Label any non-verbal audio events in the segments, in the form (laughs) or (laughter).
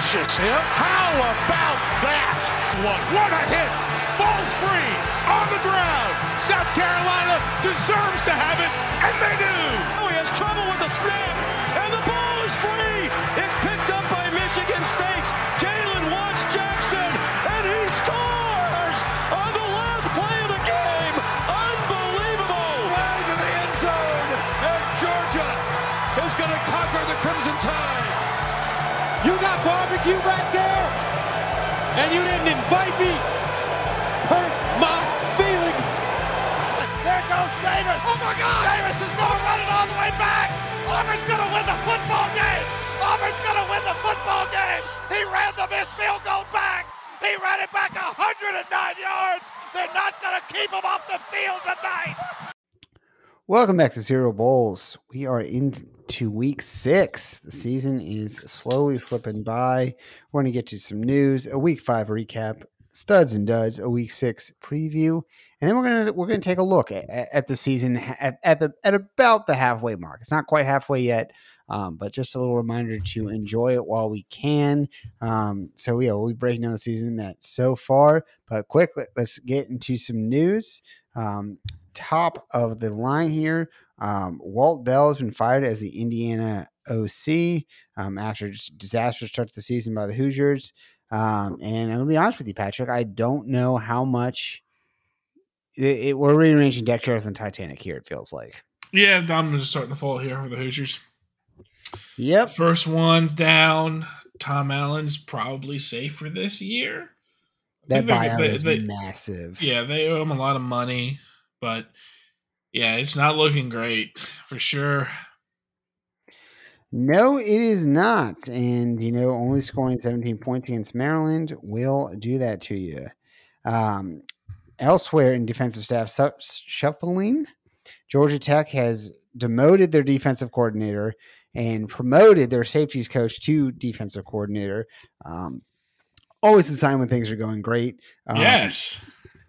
gracious. Yep. How about that? One. What a hit. Ball's free on the ground. South Carolina deserves to have it, and they do. Oh, he has trouble with the snap, and the ball is free. It's picked up by Michigan State's and you didn't invite me. Hurt my feelings. There goes Davis. Oh my God! Davis is going to run it all the way back. Auburn's going to win the football game. Auburn's going to win the football game. He ran the missed field goal back. He ran it back 109 yards. They're not going to keep him off the field tonight. Welcome back to Zero Bowls. We are into week six. The season is slowly slipping by. We're going to get to some news, a week five recap, studs and duds, a week six preview, and then we're gonna we're gonna take a look at, at the season at, at the at about the halfway mark. It's not quite halfway yet, um, but just a little reminder to enjoy it while we can. Um, so yeah, we'll be breaking down the season that so far. But quick, let, let's get into some news. Um, top of the line here. Um, Walt Bell has been fired as the Indiana OC um, after just disastrous start to the season by the Hoosiers. Um, and I'm gonna be honest with you, Patrick. I don't know how much it, it, we're rearranging deck chairs on Titanic here. It feels like. Yeah, dominoes are starting to fall here for the Hoosiers. Yep. First one's down. Tom Allen's probably safe for this year. That buyout they- is they- massive. Yeah, they owe him a lot of money, but yeah, it's not looking great for sure. No, it is not. And, you know, only scoring 17 points against Maryland will do that to you. Um, elsewhere in defensive staff shuffling, Georgia Tech has demoted their defensive coordinator and promoted their safeties coach to defensive coordinator. Um, always a sign when things are going great. Um, yes.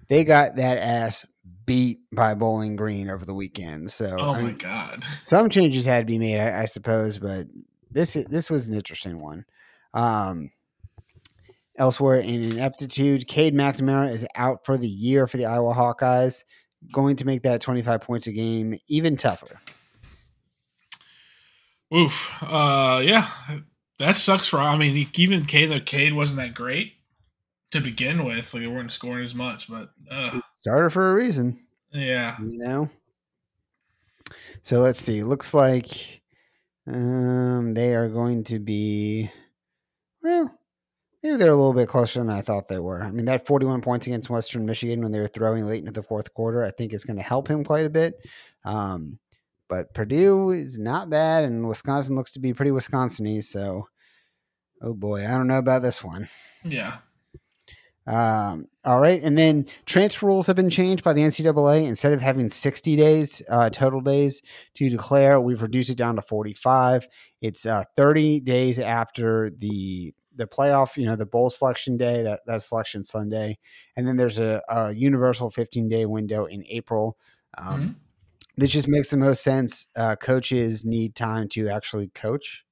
They got that ass beat by Bowling Green over the weekend. So, Oh I my mean, god. (laughs) some changes had to be made, I, I suppose, but this this was an interesting one. Um, elsewhere in ineptitude, Cade McNamara is out for the year for the Iowa Hawkeyes, going to make that 25 points a game even tougher. Oof. Uh, yeah, that sucks for. I mean, even Cade, Cade wasn't that great to begin with. Like they weren't scoring as much, but uh, Starter for a reason, yeah. you know. So let's see. Looks like um, they are going to be well. Maybe they're a little bit closer than I thought they were. I mean, that 41 points against Western Michigan when they were throwing late into the fourth quarter, I think is going to help him quite a bit. Um, but Purdue is not bad, and Wisconsin looks to be pretty Wisconsin-y. So, oh boy, I don't know about this one. Yeah. Um, all right, and then transfer rules have been changed by the NCAA. Instead of having 60 days uh, total days to declare, we've reduced it down to 45. It's uh, 30 days after the the playoff, you know, the bowl selection day, that that selection Sunday, and then there's a, a universal 15 day window in April. Um, Mhm. This just makes the most sense. Uh, coaches need time to actually coach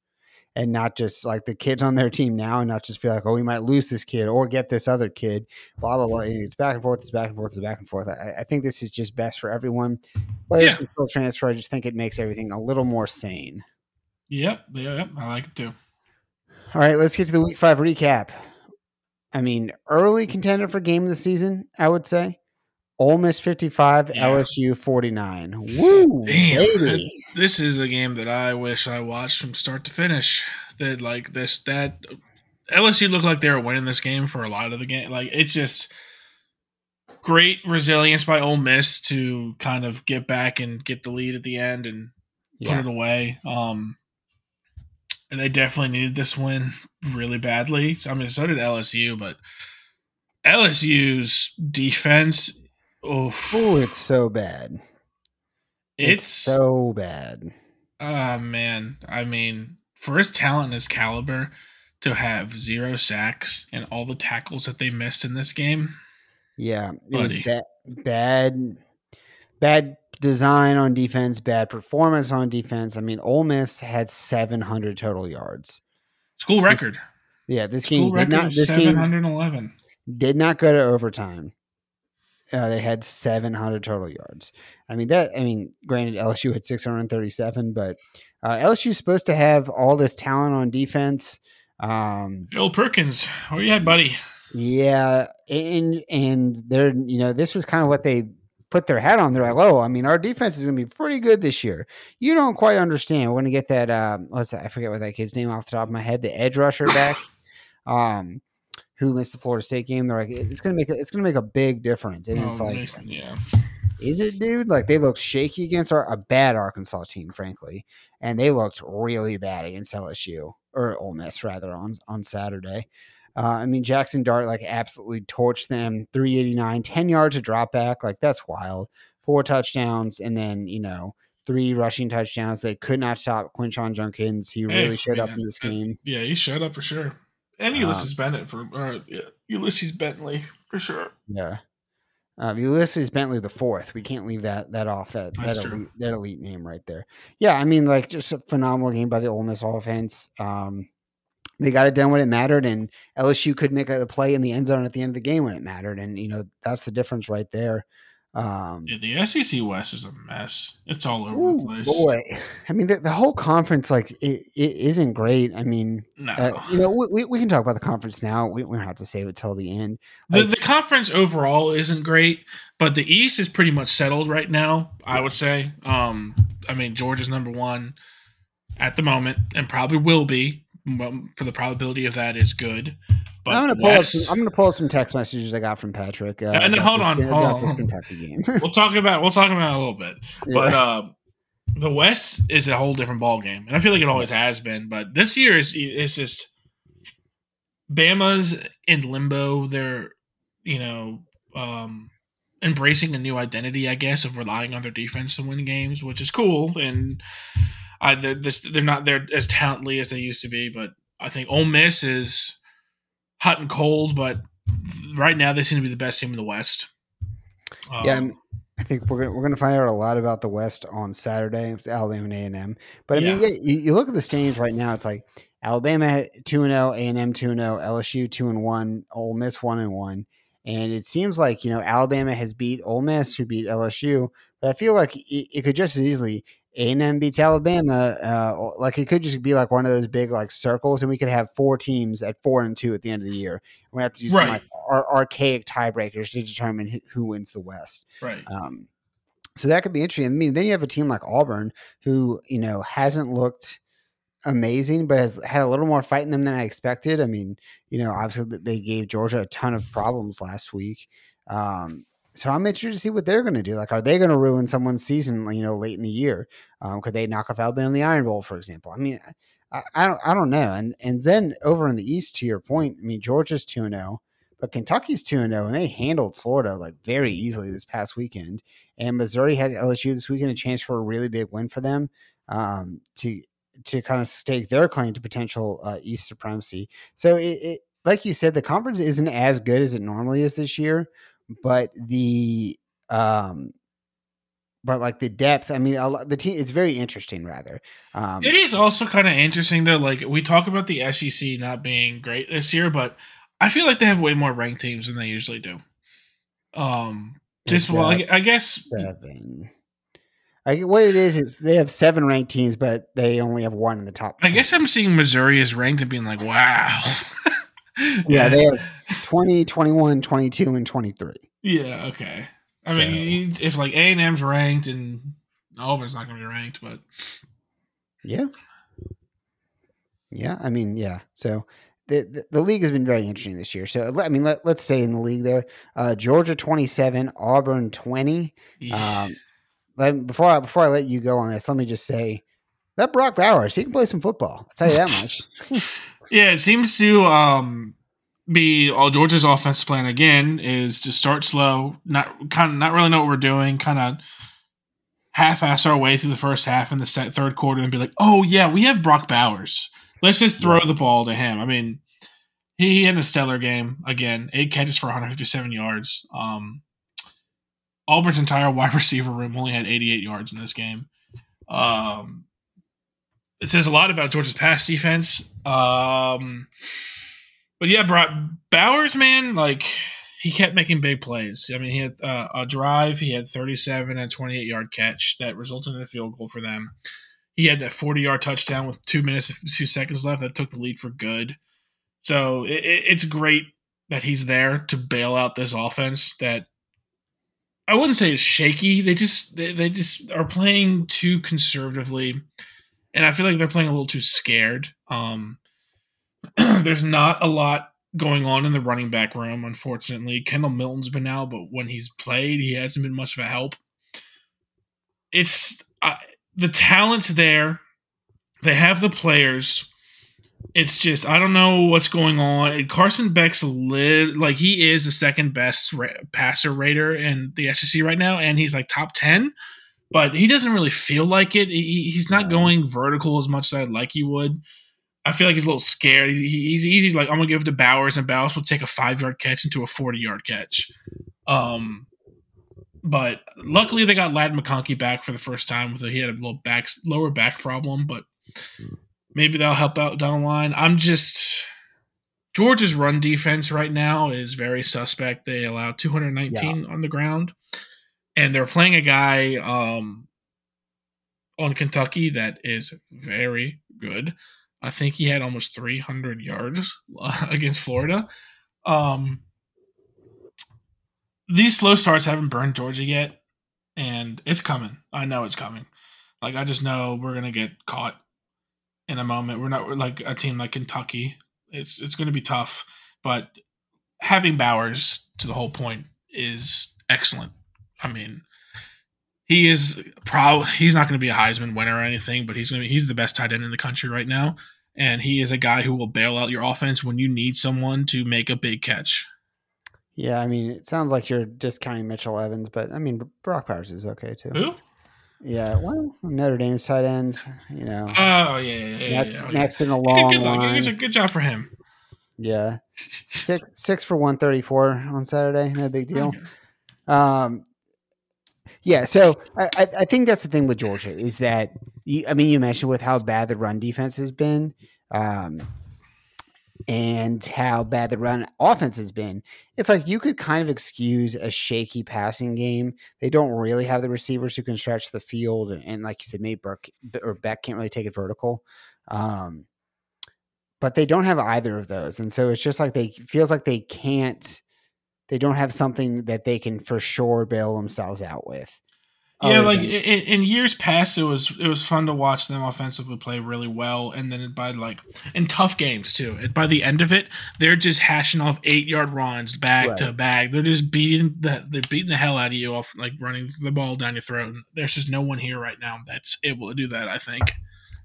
and not just like the kids on their team now and not just be like, oh, we might lose this kid or get this other kid, blah, blah, blah. It's back and forth, it's back and forth, it's back and forth. I, I think this is just best for everyone. Players Yeah. can still transfer. I just think it makes everything a little more sane. Yep. Yeah, Yep. I like it too. All right, let's get to the week five recap. I mean, early contender for game of the season, I would say. Ole Miss 55, Yeah. LSU 49. Woo, Damn. This is a game that I wish I watched from start to finish. That like this that LSU looked like they were winning this game for a lot of the game. Like it's just great resilience by Ole Miss to kind of get back and get the lead at the end and Yeah. put it away. Um, and they definitely needed this win really badly. So, I mean, so did LSU, but LSU's defense, oh, Oh, it's so bad. it's, so bad. Ah man, I mean, for his talent and his caliber to have zero sacks and all the tackles that they missed in this game, Yeah, it Buddy. was bad, bad, bad design on defense, bad performance on defense. I mean, Ole Miss had 700 total yards. school record. Yeah, this game School did not. This seven game did not go to overtime. Uh, they had 700 total yards. I mean that. I mean, granted, LSU had 637, but uh, LSU is supposed to have all this talent on defense. Um, Bill Perkins, where you at, buddy? yeah, and and they're you know this was kind of what they put their hat on. They're like, oh, I mean, our defense is going to be pretty good this year. You don't quite understand. We're going to get that. Um, what's that? I forget what that kid's name off the top of my head. The edge rusher back. (sighs) Um, who missed the Florida State game? They're like, it's gonna make a, it's gonna make a big difference, and it's Oh, like, Mason, yeah. is it, dude? Like they looked shaky against our, a bad Arkansas team, frankly, and they looked really bad against LSU or Ole Miss rather on on Saturday. Uh, I mean, Jaxson Dart like absolutely torched them, 389, 10 yards of drop back, like that's wild. Four touchdowns, and then you know three rushing touchdowns. They could not stop Quinshon Judkins. He really I showed mean, up in this game. Yeah, he showed up for sure. And Um, Ulysses Bennett for uh, Ulysses Bentley for sure. Yeah. Um, Ulysses Bentley the fourth. We can't leave that that off. That that That's elite, that elite name right there. Yeah, I mean, like just a phenomenal game by the Ole Miss offense. Um, they got it done when it mattered, and LSU could make a play in the end zone at the end of the game when it mattered, and you know that's the difference right there. Um, Yeah, the SEC West is a mess. It's all over ooh, the place. boy, I mean, the, the whole conference like it, it isn't great. I mean, No. uh, you know, we, we, can talk about the conference now. We, we don't have to save it till the end. the, the conference overall isn't great, but the East is pretty much settled right now. I would say. Um, I mean, Georgia's number one at the moment, and probably will be. Well, For the probability of that is good. But I'm gonna pull up. Some, I'm gonna pull up some text messages I got from Patrick. Uh, and hold this, on, about hold this. Kentucky game. (laughs) we'll talk about we'll talk about it a little bit. But uh, the West is a whole different ball game, and I feel like it always has been. But this year is it's just Bama's in limbo. They're you know um, embracing a new identity, I guess, of relying on their defense to win games, which is cool. And I they're, this, they're not they're as talently as they used to be, but I think Ole Miss is hot and cold. But right now, they seem to be the best team in the West. Um, yeah, I'm- I think we're gonna, we're gonna find out a lot about the West on Saturday with Alabama and A and M. But I mean, Yeah. yeah, you, you look at the standings right now. It's like Alabama two and zero, A and M two and zero, LSU two and one, Ole Miss one and one. And it seems like you know Alabama has beat Ole Miss, who beat LSU. But I feel like it, it could just as easily A and M beats Alabama. Uh, like it could just be like one of those big like circles, and we could have four teams at four and two at the end of the year. We have to do some Right. like ar- archaic tiebreakers to determine who- who wins the West. right. Um, so that could be interesting. I mean, then you have a team like Auburn who, you know, hasn't looked amazing, but has had a little more fight in them than I expected. I mean, you know, obviously they gave Georgia a ton of problems last week. Um, so I'm interested to see what they're going to do. Like, are they going to ruin someone's season, you know, late in the year? Um, could they knock off Alabama in the Iron Bowl, for example? I mean, I, I don't, I don't know. And and then over in the East, to your point, I mean, Georgia's two and zero, but Kentucky's two and zero, and they handled Florida like very easily this past weekend. And Missouri has LSU this weekend, a chance for a really big win for them um, to to kind of stake their claim to potential uh, East supremacy. So it, it, like you said, the conference isn't as good as it normally is this year, but the um, but like the depth. I mean, a lot, the team. It's very interesting, rather. Um, It is also kind of interesting though. Like we talk about the SEC not being great this year, but I feel like they have way more ranked teams than they usually do. Um, just well, I, I guess seven. I, what it is is they have seven ranked teams, but they only have one in the top. I guess I'm seeing Missouri is ranked and being like, wow. (laughs) Yeah, they have (laughs) 20, 21, 22, and 23. yeah, okay. I So- mean, if like A and M's ranked and Auburn's not going to be ranked, but Yeah. Yeah. I mean, yeah. So the, the, the league has been very interesting this year. So, let- I mean, let, let's stay in the league there. Uh, Georgia 27, Auburn 20. Um, let, before, I, before I let you go on this, let me just say that Brock Bowers, he can play some football. I'll tell you that much. (laughs) Yeah, it seems to um be all Georgia's offense plan again is to start slow, not kind of not really know what we're doing, kind of half-ass our way through the first half and the set, third quarter, and be like, oh yeah, we have Brock Bowers. Let's just throw the ball to him. I mean, he had a stellar game again, eight catches for 157 yards. Um, Auburn's entire wide (laughs) receiver room only had 88 yards in this game. Um, it says a lot about Georgia's pass defense. Um, but yeah, Bowers, man, like he kept making big plays. I mean, he had uh, a drive, he had 37 and 28 yard catch that resulted in a field goal for them. He had that 40 yard touchdown with two minutes, two seconds left that took the lead for good. So it, it's great that he's there to bail out this offense that I wouldn't say is shaky. They just they, they just are playing too conservatively, and I feel like they're playing a little too scared. Um, (clears throat) there's not a lot going on in the running back room, unfortunately. Kendall Milton's been out, but when he's played, he hasn't been much of a help. It's the talent's there. They have the players. It's just I don't know what's going on. Carson Beck's lit like he is the second best ra- passer rater in the SEC right now, and he's like top ten. But he doesn't really feel like it. He, he's not going vertical as much as I'd like he would. I feel like he's a little scared. He, he's easy. Like I'm gonna give it to Bowers, and Bowers will take a five yard catch into a forty yard catch. Um, but luckily they got Ladd McConkey back for the first time. With a, he had a little back lower back problem, but maybe that'll help out down the line. I'm just Georgia's run defense right now is very suspect. They allow 219 yeah. on the ground, and they're playing a guy um, on Kentucky that is very good. I think he had almost 300 yards (laughs) against Florida. Um, these slow starts haven't burned Georgia yet, and it's coming. I know it's coming. Like I just know we're gonna get caught in a moment. We're not we're like a team like Kentucky. It's it's gonna be tough, but having Bowers to the whole point is excellent. I mean, he is probably he's not going to be a Heisman winner or anything, but he's going to be he's the best tight end in the country right now, and he is a guy who will bail out your offense when you need someone to make a big catch. Yeah, I mean, it sounds like you're discounting Mitchell Evans, but I mean, Brock Bowers is okay too. Who? Yeah, well, Notre Dame's tight end, you know. Oh yeah, yeah, yeah next, yeah, next in a long good, good, line. Good, good, job for him. Yeah, (laughs) six six for one thirty four on Saturday. No big deal. Um, yeah, so I, I think that's the thing with Georgia is that you, I mean you mentioned with how bad the run defense has been, um, and how bad the run offense has been. It's like you could kind of excuse a shaky passing game. They don't really have the receivers who can stretch the field, and, and like you said, maybe Burke or Beck can't really take it vertical. Um, but they don't have either of those, and so it's just like they feels like they can't they don't have something that they can for sure bail themselves out with. Yeah, like than- in, in, years past, it was it was fun to watch them offensively play really well, and then by like in tough games too. By the end of it, they're just hashing off eight yard runs back right. to back. They're just beating the they're beating the hell out of you off like running the ball down your throat. There's just no one here right now that's able to do that. I think.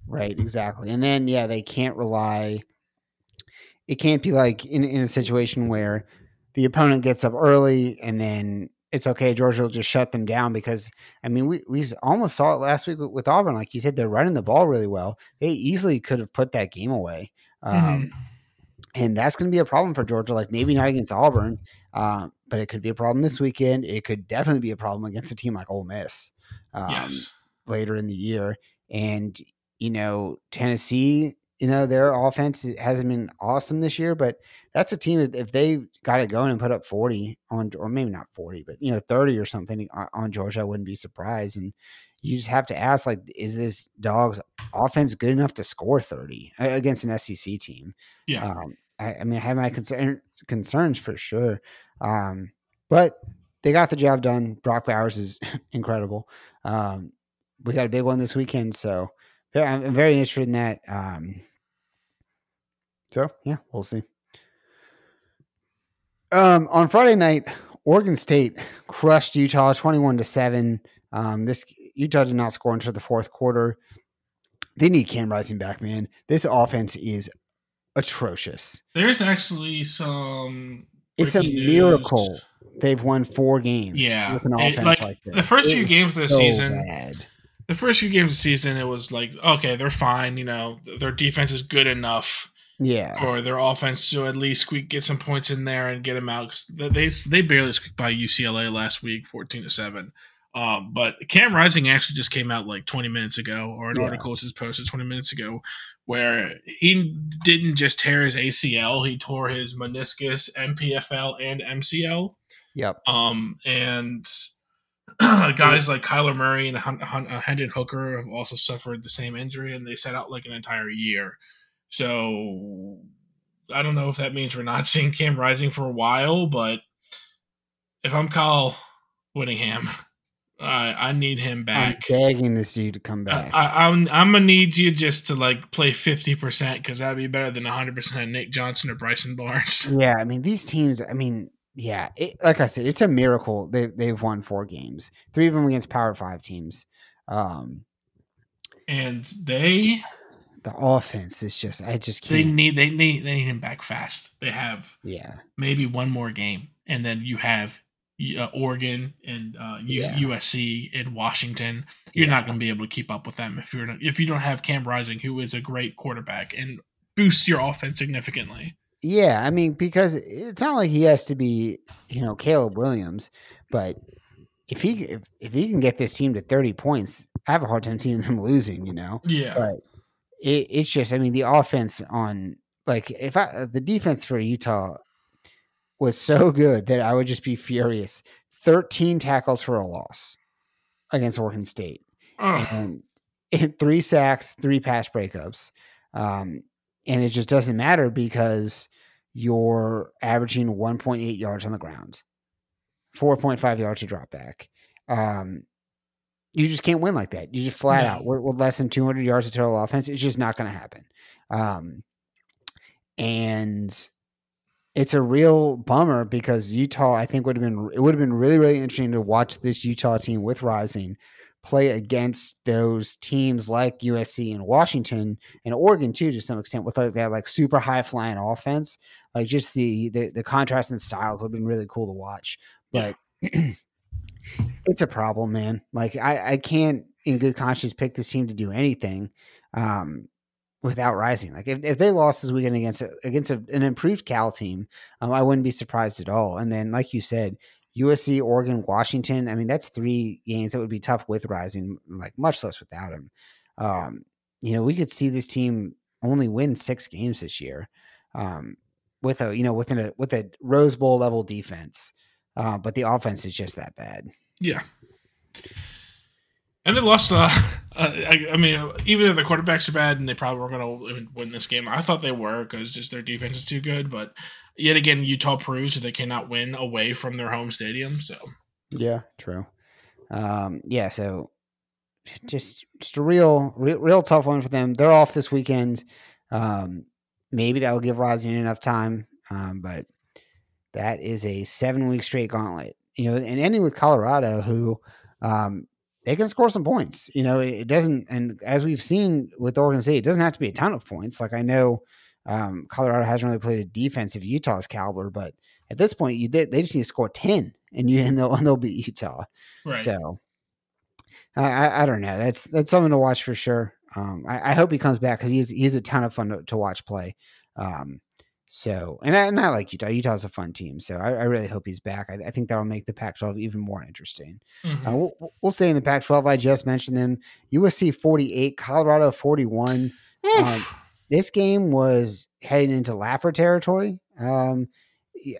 Right. Exactly. And then yeah, they can't rely. It can't be like in in a situation where the opponent gets up early and then it's okay. Georgia will just shut them down because I mean we we almost saw it last week with Auburn. Like you said, they're running the ball really well. They easily could have put that game away, um, mm-hmm. and that's going to be a problem for Georgia. Like maybe not against Auburn, uh, but it could be a problem this weekend. It could definitely be a problem against a team like Ole Miss um, yes. later in the year. And you know Tennessee you know, their offense hasn't been awesome this year, but that's a team that if they got it going and put up 40 on, or maybe not 40, but, you know, 30 or something on Georgia, I wouldn't be surprised. And you just have to ask, like, is this dog's offense good enough to score 30 against an SEC team? Yeah. Um, I, I, mean, I have my concern, concerns for sure. Um, but they got the job done. Brock Bowers is (laughs) incredible. Um, we got a big one this weekend. So, I'm very interested in that. Um, so yeah, we'll see. Um, on Friday night, Oregon State crushed Utah 21 to 7. Um, this Utah did not score until the fourth quarter. They need Cam Rising back, man. This offense is atrocious. There's actually some. It's a miracle they've won four games. Yeah, with an offense it, like, like the first it few games of the so season. Bad the first few games of the season, it was like, okay, they're fine. You know, their defense is good enough. Yeah. For their offense to at least squeak, get some points in there and get them out. Cause they they barely squeaked by UCLA last week, fourteen to seven. Um, but Cam Rising actually just came out like 20 minutes ago, or an Yeah. article was just posted 20 minutes ago, where he didn't just tear his ACL, he tore his meniscus, MPFL, and MCL. Yep. Um, and (clears throat) guys like Kyler Murray and uh, Hendon Hooker have also suffered the same injury, and they set out like an entire year. So I don't know if that means we're not (laughs) seeing Cam Rising for a while, but if I'm Kyle Whittingham, (laughs) I I need him back. I'm begging this dude to come back. I, I'm I'm gonna need you just to like play fifty percent because that'd be better than hundred percent Nick Johnson or Bryson Barnes. yeah, I mean these teams. I mean, yeah, it, like I said, it's a miracle they they've won four games, three of them against Power Five teams. Um, And they the offense is just, I just they can't. need they need they need him back fast. They have yeah, maybe one more game, and then you have uh, Oregon and uh, U- Yeah. USC and Washington. You're Yeah. not going to be able to keep up with them if you're not, if you don't have Cam Rising, who is a great quarterback and boosts your offense significantly. Yeah. I mean, because it's not like he has to be, you know, Caleb Williams, but if he if, if he can get this team to thirty points, I have a hard time seeing them (laughs) losing. You know, Yeah, but it, it's just i mean the offense on like if i the defense for utah was so (laughs) good that i would just be furious 13 tackles for a loss against oregon state and, and three sacks three pass breakups um, and it just doesn't matter because you're averaging 1.8 yards on the ground 4.5 yards to drop back um, you just can't win like that. You just flat No. out with, less than 200 yards of total offense. It's just not going to happen. Um, and it's a real bummer because Utah, I think would have been it would have been really really interesting to watch this Utah team with Rising play against those teams like USC and Washington and Oregon too to some extent with like that like super high flying offense. Like just the the, the contrast in styles would have been really cool to watch. But (clears throat) it's a problem, man. Like I, I can't in good conscience pick this team to do anything um, without rising. Like if, if they lost this weekend against against a, an improved Cal team, um, I wouldn't be surprised at all. And then, like you said, USC, Oregon, Washington. I mean, that's three games that would be tough with rising, like much less without him. Um, you know, we could see this team only win six games this year um, with a you know within a with a Rose Bowl level defense. Uh, but the offense is just that bad. Yeah. And they lost. Uh, uh, I, I mean, even if the quarterbacks are bad and they probably were going to win this game, I thought they were because just their defense is too good. But yet again, Utah proves that they cannot win away from their home stadium. So Yeah, true. Um, yeah, so just just a real, real real tough one for them. They're off this weekend. Um, maybe that will give Rising enough time. Um, but that is a seven week straight gauntlet. You know, and ending with Colorado, who um, they can score some points. You know, it, doesn't, and as we've seen with Oregon State, it doesn't have to be a ton of points. Like I know um, Colorado hasn't really played a defense of Utah's caliber, but at this point, you did, they just need to score ten, and you (laughs) and they'll, and they'll beat Utah. right, So I, I I don't know. That's that's something to watch for sure. Um, I, I hope he comes back because he's he's a ton of fun to, to watch play. Um, so and I, and I like Utah. Utah's a fun team, so I, I really hope he's back. I, I think that'll make the Pac-12 even more interesting. Mhm. Uh, we'll, we'll stay in the Pac-12. I just mentioned them. USC 48, Colorado 41. Um, This game was heading into laugher territory. Um,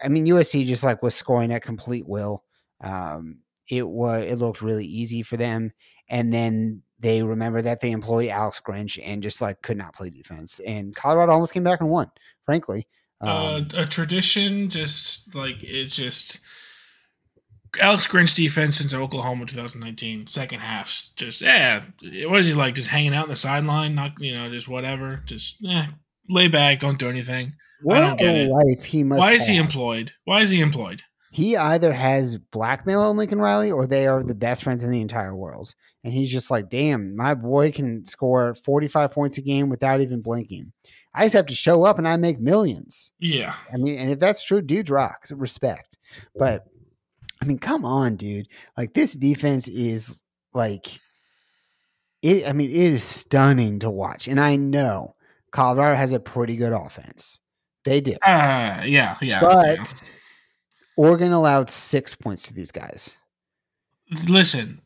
I mean, USC just like was scoring at complete will. Um, it was it looked really easy for them, and then they remember that they employed Alex Grinch and just like could not play defense. And Colorado almost came back and won. Frankly, um, uh, a tradition, just like it's just Alex Grinch defense since Oklahoma 2019 second halves. Just yeah, what is he like? Just hanging out in the sideline, not you know, just whatever. Just yeah, lay back, don't do anything. what don't get it. life he must. Why is he employed? Why is he employed? He either has blackmail on Lincoln Riley or they are the best friends in the entire world. And he's just like, damn, my boy can score 45 points a game without even blinking. I just have to show up and I make millions. Yeah, I mean, and if that's true, dude rocks. Respect. But I mean, come on, dude. Like this defense is like it, I mean, it is stunning to watch. And I know Colorado has a pretty good offense. They do. uh, yeah, yeah. But yeah. Oregon allowed six points to these guys. listen,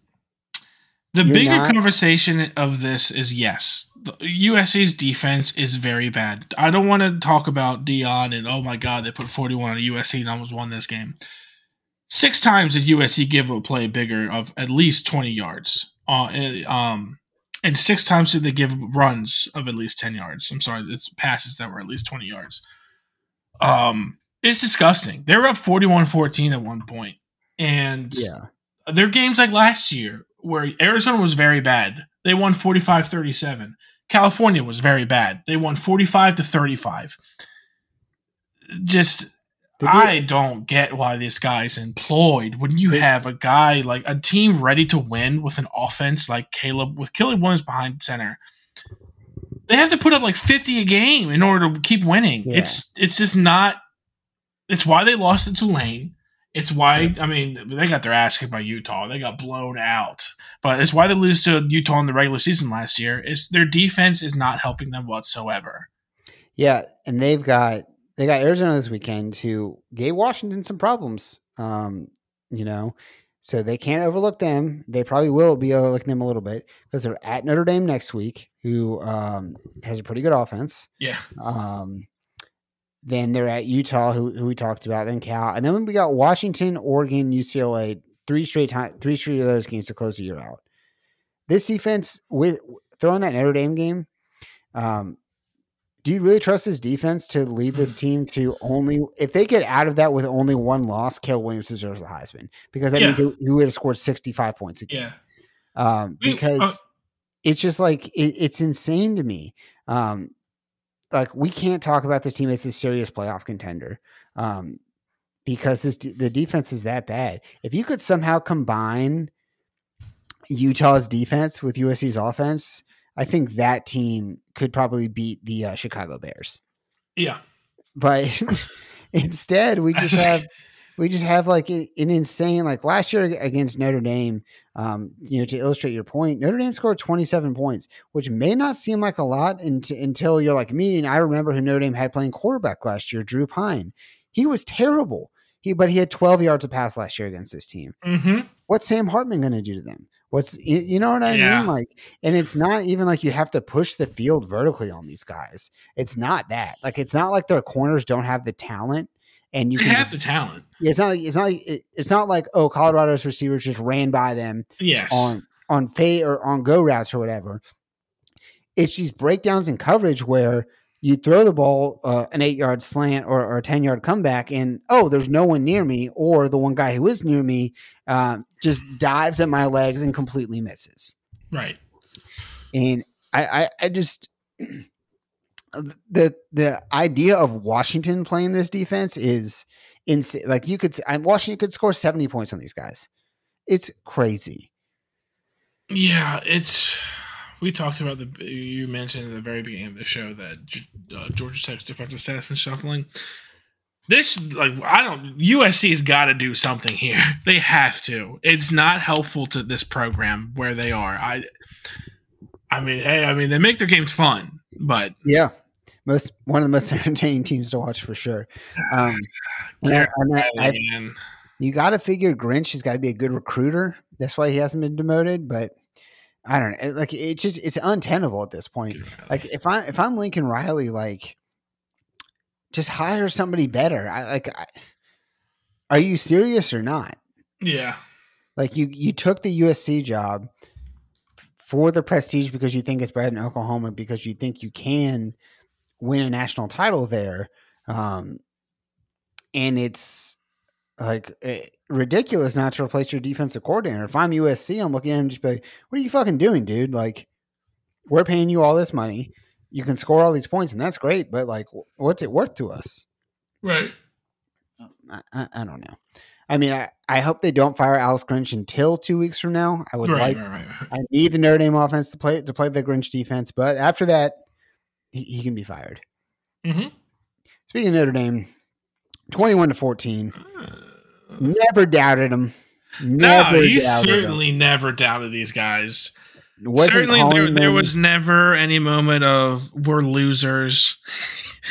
The You're bigger not- conversation of this is yes, the USC's defense is very bad. I don't want to talk about Deion and oh my god, they put 41 on USC and almost won this game. Six times did USC give a play bigger of at least 20 yards. Uh, eh, um, and six times did they give runs of at least 10 yards. I'm sorry, it's passes that were at least 20 yards. Um, it's disgusting. They were up 41-14 at one point, and Yeah. there are games like last year where Arizona was very bad. They won 45-37. California was very bad. They won 45 to 35. Just I don't get why this guy's employed when you have a guy like a team ready to win with an offense like Caleb with Caleb Williams behind center. They have to put up like 50 a game in order to keep winning. Yeah. It's it's just not it's why they lost to Tulane. It's why I mean they got their ass kicked by Utah. They got blown out. But it's why they lose to Utah in the regular season last year. It's their defense is not helping them whatsoever. Yeah, and they've got they got Arizona this weekend who gave Washington some problems. Um, you know, so they can't overlook them. They probably will be overlooking them a little bit because they're at Notre Dame next week, who um, has a pretty good offense. Yeah. Um, then they're at Utah, who, who we talked about, then Cal, and then we got Washington, Oregon, UCLA, three straight time, three straight of those games to close the year out. This defense with throwing that Notre Dame game, um, do you really trust this defense to lead this team to only if they get out of that with only one loss? Caleb Williams deserves the Heisman because that Yeah. means he would have scored sixty five points a game. Yeah. Um, We- because uh, it's just like it, it's insane to me. Um, like we can't talk about this team as a serious playoff contender um, because this the defense is that bad. If you could somehow combine Utah's defense with USC's offense, I think that team could probably beat the uh, Chicago Bears. Yeah. But (laughs) instead, we just (laughs) have we just have like an insane like last year against Notre Dame. Um, you know, to illustrate your point, Notre Dame scored 27 points, which may not seem like a lot unt- until you're like me. And I remember who Notre Dame had playing quarterback last year, Drew Pyne. He was terrible. He but he had 12 yards of pass last year against this team. Mm-hmm. What's Sam Hartman going to do to them? What's you, you know what I Yeah. mean? Like, and it's not even like you have to push the field vertically on these guys. It's not that. Like, it's not like their corners don't have the talent, and you You can. have the talent. Yeah, it's not like it's not like it- it's not like oh Colorado's receivers just ran by them Yes. on on fade or on go routes or whatever. It's these breakdowns in coverage where you throw the ball uh, an eight yard slant or, or a ten yard comeback, and oh, there's no one near me, or the one guy who is near me um, just dives at my legs and completely misses. right. And I, I, I just (clears throat) the the idea of Washington playing this defense is insane. Like you could, I'm Washington could score seventy points on these guys. It's crazy. Yeah, it's. We talked about the. You mentioned at the very beginning of the show that uh, Georgia Tech's defensive staff's been shuffling. This, like, I don't. USC's got to do something here. (laughs) They have to. It's not helpful to this program where they are. I. I mean, hey, I mean, they make their games fun, but Yeah, most one of the most (laughs) entertaining teams to watch for sure. Um, (sighs) and I, and I, I, you got to figure Grinch has got to be a good recruiter. That's why he hasn't been demoted. But I don't know. Like it's just it's untenable at this point. Like if I if I'm Lincoln Riley, like just hire somebody better. I like. I, are you serious or not? yeah, Like you you took the USC job for the prestige because you think it's bred in Oklahoma because you think you can win a national title there, um, and it's like eh, ridiculous not to replace your defensive coordinator. If I'm USC, I'm looking at him just be like, "What are you fucking doing, dude? Like, we're paying you all this money." You can score all these points, and that's great. But like, what's it worth to us? right. I, I, I don't know. I mean, I, I hope they don't fire Alex Grinch until two weeks from now. I would Right, like. right, right. I need the Notre Dame offense to play to play the Grinch defense, but after that, he, he can be fired. Mhm. Speaking of Notre Dame, twenty-one to fourteen. Uh, Never doubted him. No, Never you doubted him. certainly never doubted these guys. Certainly, there, there was never any moment of "we're losers."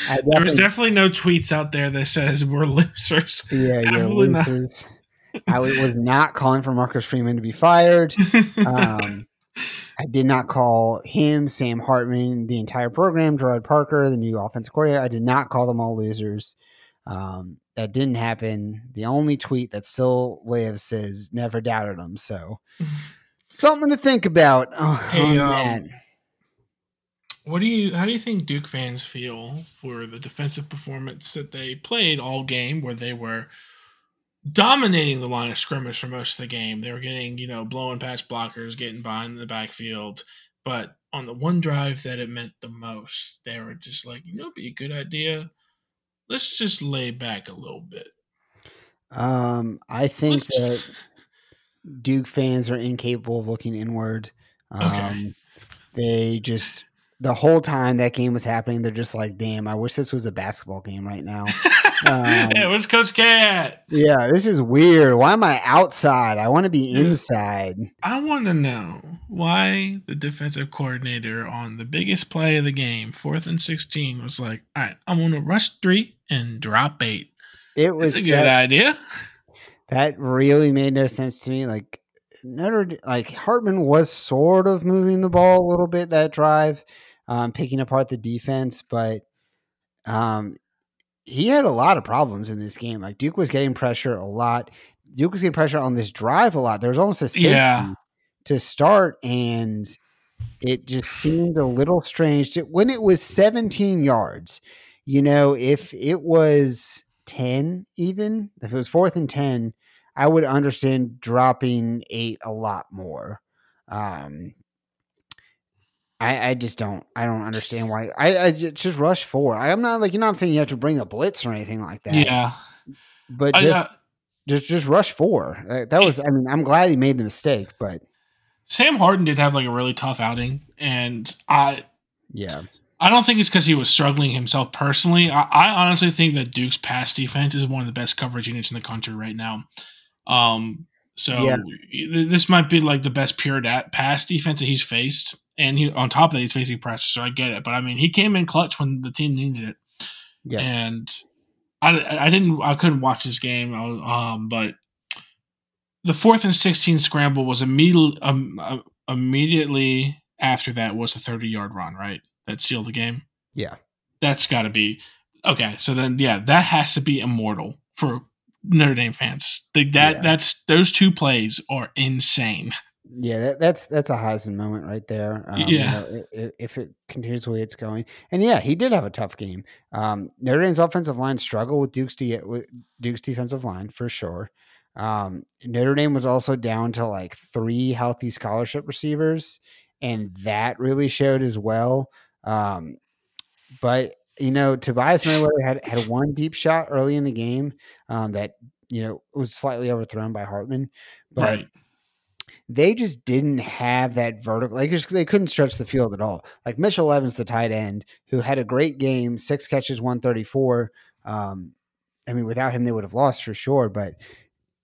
I There was definitely- no tweets out there that says "we're losers." (laughs) yeah, you're definitely not. losers. I was not calling for Marcus Freeman to be fired. Um, I did not call him, Sam Hartman, the entire program, Gerard Parker, the new offensive coordinator. I did not call them all losers. Um, that didn't happen. The only tweet that still lives says never doubted them. So (laughs) something to think about Oh, Hey, on um, that. What do you? How do you think Duke fans feel for the defensive performance that they played all game, where they were dominating the line of scrimmage for most of the game? They were getting, you know, blowing past blockers, getting behind in the backfield, but on the one drive that it meant the most, they were just like, you know, it'd be a good idea. Let's just lay back a little bit. Um, I think Let's- that Duke fans are incapable of looking inward. Um, Okay. They just the whole time that game was happening, they're just like, "Damn, I wish this was a basketball game right now." (laughs) Um, it was Coach Cat. yeah, this is weird. Why am I outside? I want to be inside. I want to know why the defensive coordinator on the biggest play of the game, fourth and 16, was like, all right, I'm going to rush three and drop eight. It was It's a good that, idea. that really made no sense to me. Like Notre, like Hartman was sort of moving the ball a little bit that drive, um, picking apart the defense, but um, he had a lot of problems in this game. Like Duke was getting pressure a lot. Duke was getting pressure on this drive a lot. There was almost a safety Yeah. to start, and it just seemed a little strange to, when it was 17 yards. You know, if it was 10, even if it was fourth and 10, I would understand dropping eight a lot more. Um, I, I just don't I don't understand why I, I just rush four. I, am not like you know I'm saying you have to bring a blitz or anything like that. Yeah. but just uh, just just rush four. Uh, That was I mean I'm glad he made the mistake, but Sam Hartman did have like a really tough outing, and I yeah I don't think it's because he was struggling himself personally. I, I honestly think that Duke's pass defense is one of the best coverage units in the country right now. Um, so Yeah. this might be like the best pure pass defense that he's faced, and he on top of that he's facing pressure. So I get it, but I mean he came in clutch when the team needed it, yeah and I, I didn't I couldn't watch this game, was, um, but the fourth and sixteen scramble was immediately um, uh, immediately after that was a thirty yard run, right? That sealed the game. yeah That's got to be okay. So then, yeah, that has to be immortal for Notre Dame fans. Like that, Yeah. that's those two plays are insane. Yeah that, that's that's a Heisman moment right there. Um, you Yeah. know, i- i- if it continues the way it's going, and yeah, he did have a tough game. Um, Notre Dame's offensive line struggled with Duke's de- with Duke's defensive line for sure. Um, Notre Dame was also down to like three healthy scholarship receivers, and that really showed as well. Um, but you know, Tobias (laughs) Merriweather had had one deep shot early in the game um, that you know was slightly overthrown by Hartman, but right. They just didn't have that vertical. Like just, they couldn't stretch the field at all. Like Mitchell Evans, the tight end, who had a great game, six catches, one thirty four. Um, I mean, without him, they would have lost for sure. But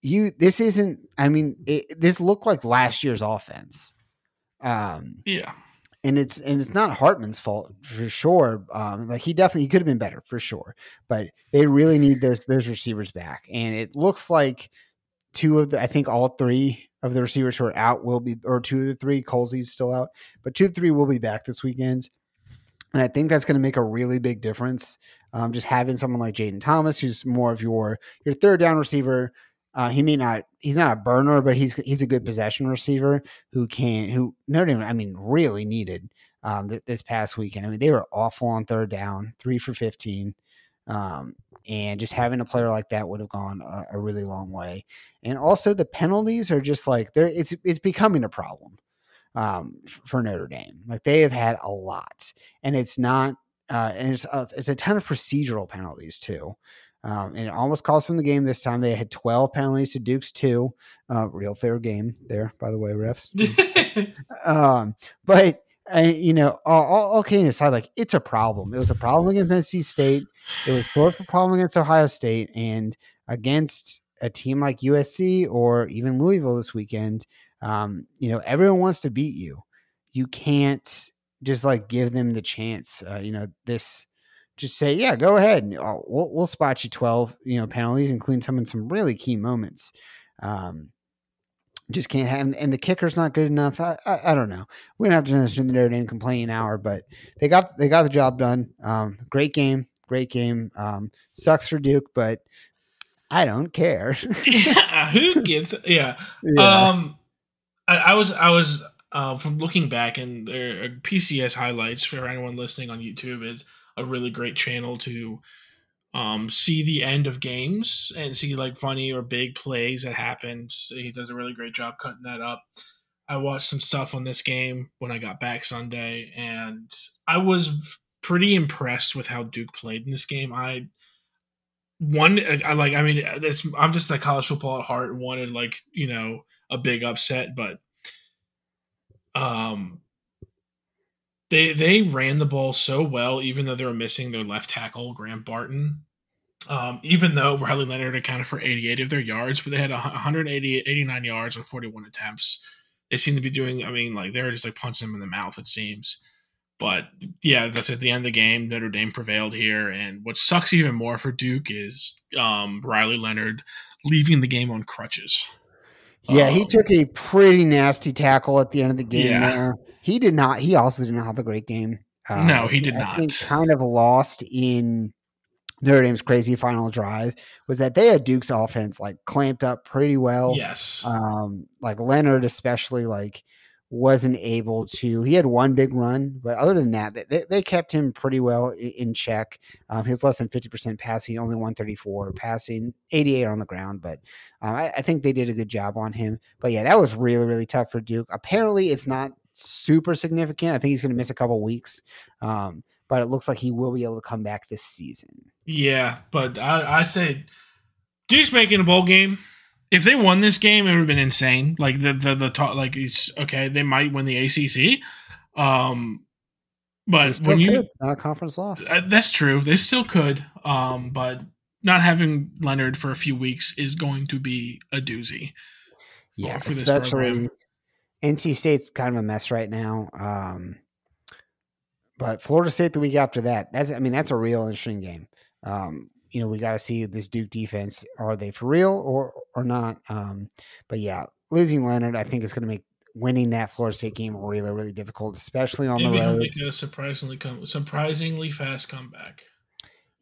you, this isn't. I mean, it, this looked like last year's offense. Um, Yeah. and it's and it's not Hartman's fault for sure. Um, like he definitely he could have been better for sure, but they really need those those receivers back. And it looks like two of the I think all three of the receivers who are out will be or two of the three Colzie's still out, but two three will be back this weekend. And I think that's going to make a really big difference. Um, just having someone like Jayden Thomas, who's more of your your third down receiver. Uh, he may not he's not a burner, but he's he's a good possession receiver who can who Notre Dame I mean really needed um, th- this past weekend. I mean they were awful on third down, three for fifteen, um, and just having a player like that would have gone a, a really long way. And also the penalties are just like they're it's it's becoming a problem um, for Notre Dame. Like they have had a lot, and it's not uh, and it's a, it's a ton of procedural penalties too. Um, and it almost cost them the game this time. They had 12 penalties to Duke's two. Uh, real fair game there, by the way, refs. (laughs) um, but uh, you know, all, all, all kidding aside, like it's a problem. It was a problem against NC State. It was of a problem against Ohio State, and against a team like USC or even Louisville this weekend. Um, you know, everyone wants to beat you. You can't just like give them the chance. Uh, you know, this just say, yeah, go ahead. and, uh, We'll, we'll spot you 12, you know, penalties, including some in some really key moments. Um, just can't have, and the kicker's not good enough. I, I, I don't know. We don't have to listen to Notre Dame complaining hour, but they got they got the job done. Um, great game, great game. Um, sucks for Duke, but I don't care. (laughs) (laughs) yeah, who gives? Yeah. Yeah. Um, I, I was I was uh, from looking back and their PCS highlights for anyone listening on YouTube is a really great channel to um, see the end of games and see like funny or big plays that happened. He does a really great job cutting that up. I watched some stuff on this game when I got back Sunday, and I was pretty impressed with how Duke played in this game. I one I like I mean it's I'm just like college football at heart wanted like you know a big upset but um they they ran the ball so well even though they were missing their left tackle Graham Barton um even though Riley Leonard accounted for 88 of their yards but they had 180 89 yards on 41 attempts they seem to be doing I mean like they're just like punching them in the mouth it seems but yeah, that's at the end of the game. Notre Dame prevailed here, and what sucks even more for Duke is um, Riley Leonard leaving the game on crutches. Yeah, he Um, took a pretty nasty tackle at the end of the game. Yeah. There, he did not. He also did not have a great game. Uh, No, he did I think not. kind of lost in Notre Dame's crazy final drive was that they had Duke's offense like clamped up pretty well. Yes, Um, like Leonard especially like wasn't able to. He had one big run, but other than that, they, they kept him pretty well in check. Um, was less than fifty percent passing, only one thirty four passing, eighty eight on the ground. But um, I, I think they did a good job on him. But yeah, that was really really tough for Duke. Apparently, it's not super significant. I think he's going to miss a couple weeks. Um, but it looks like he will be able to come back this season. yeah, but I, I say Duke's making a bowl game. If they won this game, it would have been insane. Like the the the talk, like it's okay. They might win the ACC, um, They but still when you could, not a conference loss. Uh, that's true. They still could, um, but not having Leonard for a few weeks is going to be a doozy. Yeah, for especially program. NC State's kind of a mess right now. Um, but Florida State the week after that, that's I mean that's a real interesting game. Um, you know, we got to see this Duke defense. Are they for real or or not? Um, but yeah, losing Leonard, I think is going to make winning that Florida State game really really difficult, especially on Maybe the road. make a surprisingly come surprisingly fast comeback.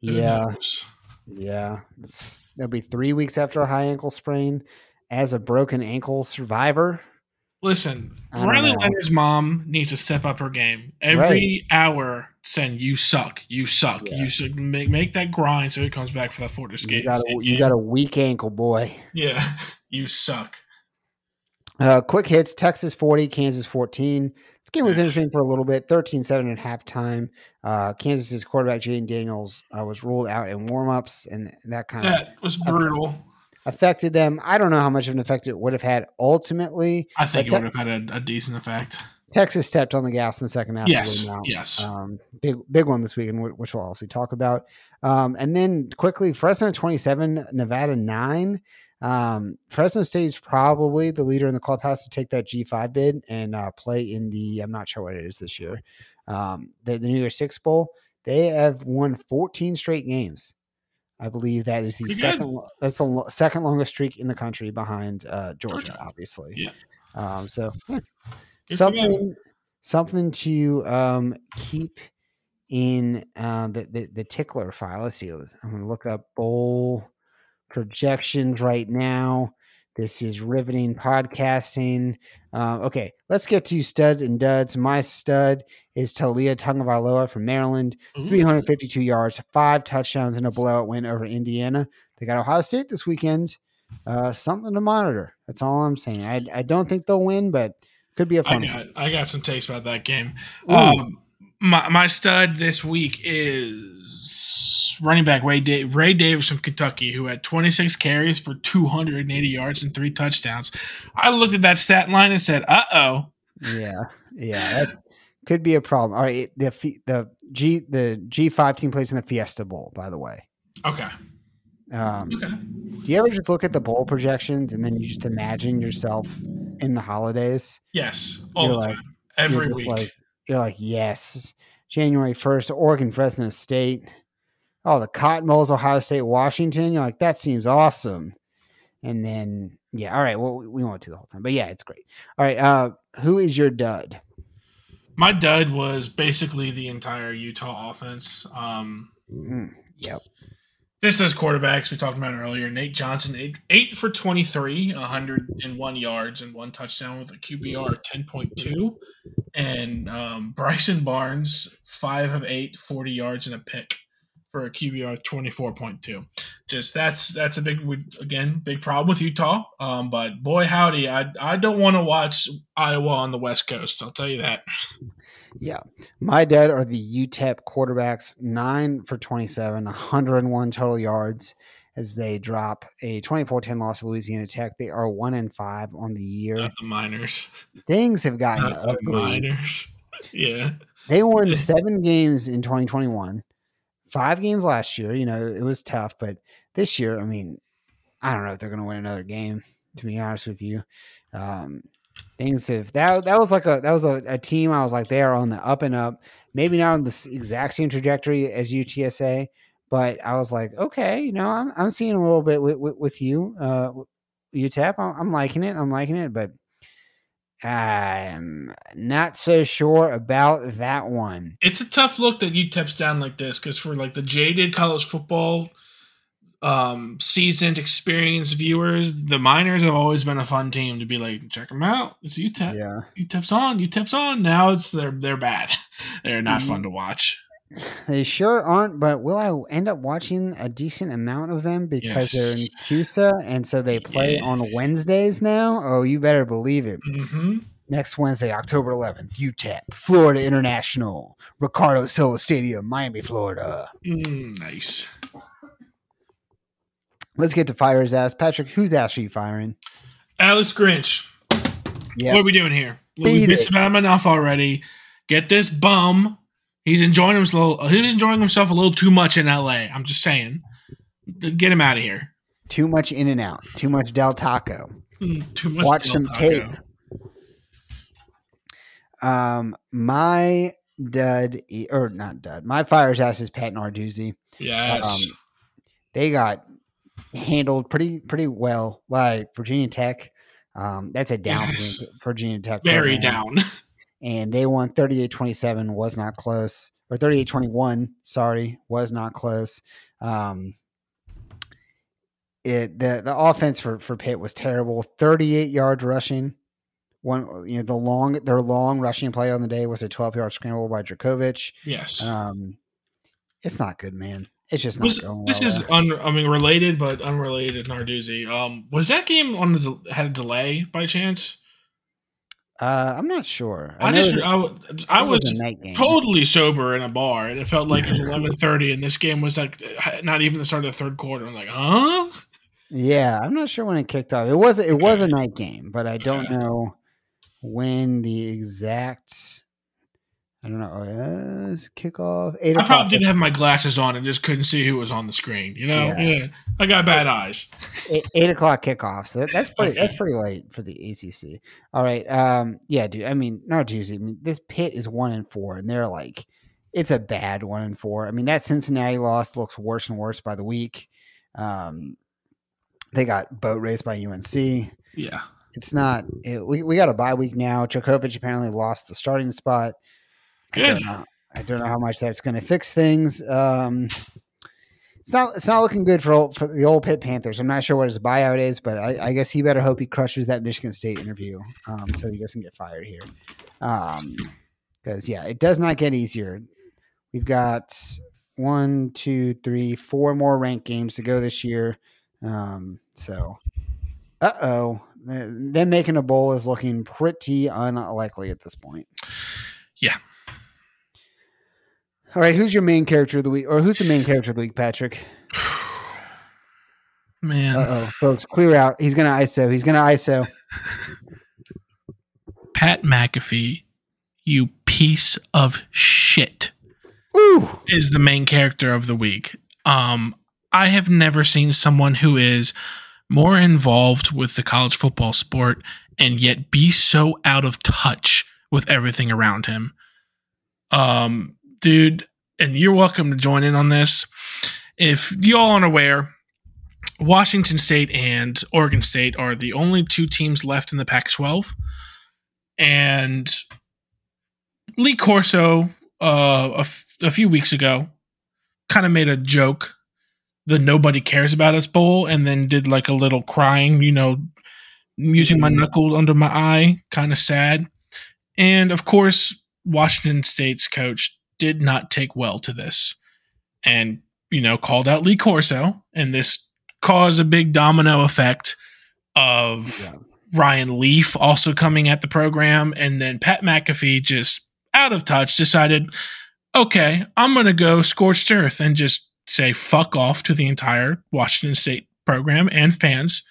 Yeah, yeah. It's, it'll be three weeks after a high ankle sprain. As a broken ankle survivor, Listen, Riley know. Leonard's mom needs to step up her game every hour. Saying you suck, you suck, Yeah. you should make make that grind so he comes back for that Florida you State. got a, you got a weak ankle, boy. yeah, (laughs) you suck. Uh, quick hits Texas 40, Kansas 14. This game was interesting for a little bit 13 7 at halftime. Uh, Kansas's quarterback, Jaden Daniels, uh, was ruled out in warmups, and that kind of That was brutal. affected them. I don't know how much of an effect it would have had ultimately. I think it But would have had a, a decent effect. Texas stepped on the gas in the second half. Yes, yes. Um, big big one this weekend, wh- which we'll also talk about. Um, and then quickly, Fresno 27, Nevada 9. Um, Fresno State's probably the leader in the clubhouse to take that G5 bid and uh, play in the, I'm not sure what it is this year, um, the, the New Year's Six Bowl. They have won 14 straight games. I believe that is the Pretty second. lo- That's the second longest streak in the country behind uh, Georgia, Georgia. obviously. Yeah. Um, so eh, Something something to um, keep in uh, the, the the tickler file. Let's see. I'm going to look up bowl projections right now. This is riveting podcasting. Uh, okay, let's get to studs and duds. My stud is Taulia Tagovailoa from Maryland. Ooh. 352 yards, five touchdowns, and a blowout win over Indiana. They got Ohio State this weekend. Uh, something to monitor. That's all I'm saying. I, I don't think they'll win, but could be a fun got I got some takes about that game. Um, my my stud this week is running back Ray da- Ray Davis from Kentucky, who had 26 carries for 280 yards and three touchdowns. I looked at that stat line and said, "Uh oh, yeah, yeah, that could be a problem. All right, the the G the G five team plays in the Fiesta Bowl, by the way. okay, Um, okay." do you ever just look at the bowl projections and then you just imagine yourself in the holidays? Yes, all You're the like- time, every you're week. Like, you're like, yes, January 1st, Oregon, Fresno State. Oh, the Cotton Bowl's Ohio State, Washington. You're like, that seems awesome. And then Yeah. All right. Well, we- we won't do the whole time, but yeah, it's great. All right. Uh, who is your dud? My dud was basically the entire Utah offense. Um, Mm, yep. Just those quarterbacks we talked about earlier. Nate Johnson, eight, eight for 23, 101 yards and one touchdown with a QBR 10.2. And um, Bryson Barnes, five of eight, 40 yards and a pick for a QBR 24.2. Just that's that's a big, again, big problem with Utah. Um, but boy, howdy, I, I don't want to watch Iowa on the West Coast. I'll tell you that. Yeah. My dad are the UTEP quarterbacks, nine for 27, 101 total yards as they drop a 24 10 loss to Louisiana Tech. They are one and five on the year. Not the miners. Things have gotten Not the ugly. miners. (laughs) yeah. They won (laughs) seven games in 2021, five games last year. You know, it was tough, but this year, I mean, I don't know if they're going to win another game, to be honest with you. Um, things have that that was like a that was a, a team I was like they are on the up and up. Maybe not on the exact same trajectory as UTSA, but I was like, okay, you know, I'm I'm seeing a little bit with, with, with you, uh, UTEP. I'm, I'm liking it. I'm liking it, but I'm not so sure about that one. it's a tough look that UTEP's down like this because for like the jaded college football um seasoned experienced viewers the miners have always been a fun team to be like check them out. It's UTEP Yeah. UTEP's on. UTEP's on. Now it's they're they're bad. (laughs) They're not fun to watch They sure aren't, but will I end up watching a decent amount of them because they're in CUSA and so they play Yeah. on Wednesdays now? Oh, you better believe it. hmm Next Wednesday, October 11th, UTEP, Florida International, Ricardo Silva Stadium, Miami, Florida. mm, nice Let's get to fire his ass. Patrick, whose ass are you firing? Alex Grinch Yeah. what are we doing here we Beat bitched about him enough already get this bum he's enjoying himself he's enjoying himself a little too much in LA I'm just saying get him out of here Too much in and out, too much Del Taco. Mm, Too much Watch Del some Taco. tape. Um, my dud, or not dud, my fire's ass is Pat Narduzzi. Yes. Um, they got handled pretty pretty well by Virginia Tech. Um, that's a down Yes. Virginia Tech. Very program. down. (laughs) And they won 38-27, was not close. Or 38-21, sorry, was not close. Um, it the the offense for for Pitt was terrible. 38 yards rushing. One you know the long their long rushing play on the day was a 12 yard scramble by Jurkovec. Yes. Um, it's not good, man. It's just not Was- going. this well is un, I mean related but unrelated Narduzzi. Um was that game on the had a delay by chance? Uh, I'm not sure. I, just I, w- I it was a totally sober in a bar and it felt like it was 11:30 and this game was like not even the start of the third quarter. I'm like, "Huh?" Yeah, I'm not sure when it kicked off. It was it was a night game, but I don't know when the exact. I don't know. Uh, kickoff eight I probably didn't have my glasses on and just couldn't see who was on the screen, you know? Yeah. Yeah. I got bad eyes. eight, eight o'clock kickoff. So that, that's (laughs) pretty. That's pretty late for the ACC. All right. Um. Yeah, dude. I mean, not Tuesday. I mean, this Pitt is one and four, and they're like, it's a bad one and four. I mean, that Cincinnati loss looks worse and worse by the week. Um, they got boat raced by UNC. Yeah. It's not. It, we we got a bye week now. Jurkovec apparently lost the starting spot. I don't know. I don't know how much that's going to fix things. Um, it's not. It's not looking good for old, for the old Pitt Panthers. I'm not sure what his buyout is, but I, I guess he better hope he crushes that Michigan State interview, um, so he doesn't get fired here. Um, because yeah, it does not get easier. We've got one, two, three, four more ranked games to go this year. Um, so, uh oh, them making a bowl is looking pretty unlikely at this point. Yeah. All right, who's your main character of the week, or who's the main character of the week, Patrick? (sighs) Man. Uh oh, folks, clear out. He's gonna ISO. He's gonna ISO. (laughs) Pat McAfee, you piece of shit, Ooh, is the main character of the week. Um, I have never seen someone who is more involved with the college football sport and yet be so out of touch with everything around him. Um, dude, and you're welcome to join in on this. If y'all aren't aware, Washington State and Oregon State are the only two teams left in the Pac 12. And Lee Corso, uh, a, f- a few weeks ago, kind of made a joke the Nobody Cares About Us Bowl and then did like a little crying, you know, using my knuckle under my eye, kind of sad. And of course, Washington State's coach did not take well to this and, you know, called out Lee Corso. And this caused a big domino effect of Yeah. Ryan Leaf also coming at the program. And then Pat McAfee just out of touch decided, okay, I'm going to go scorched earth and just say fuck off to the entire Washington State program and fans.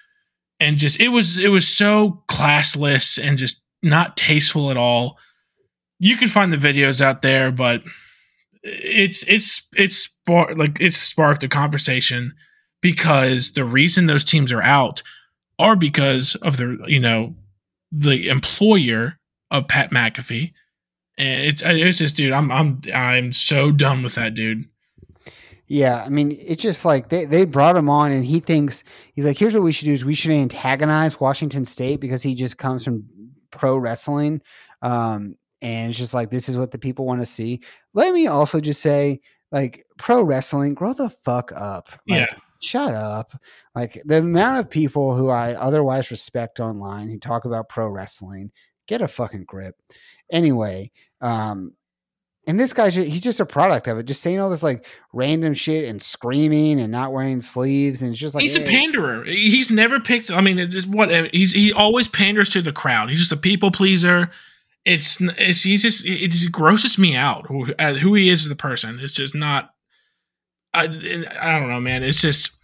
And just, it was, it was so classless and just not tasteful at all. You can find the videos out there, but it's, it's, it's like it's sparked a conversation because the reason those teams are out are because of the, you know, the employer of Pat McAfee. And it, it's just, dude, I'm, I'm, I'm so done with that dude. Yeah, I mean, it's just like they, they brought him on, and he thinks he's like, here's what we should do: is we should antagonize Washington State because he just comes from pro wrestling, um, and it's just like this is what the people want to see. Let me also just say, like, pro wrestling, grow the fuck up. Like, Yeah. shut up. Like the amount of people who I otherwise respect online who talk about pro wrestling, get a fucking grip. Anyway, um, and this guy, he's just a product of it, just saying all this like random shit and screaming and not wearing sleeves. And it's just like, he's a eh, panderer. He's never picked. I mean, what he's he always panders to the crowd. He's just a people pleaser. It's it's he's just it just grosses me out who uh, who he is as a person. It's just not. I I don't know, man. It's just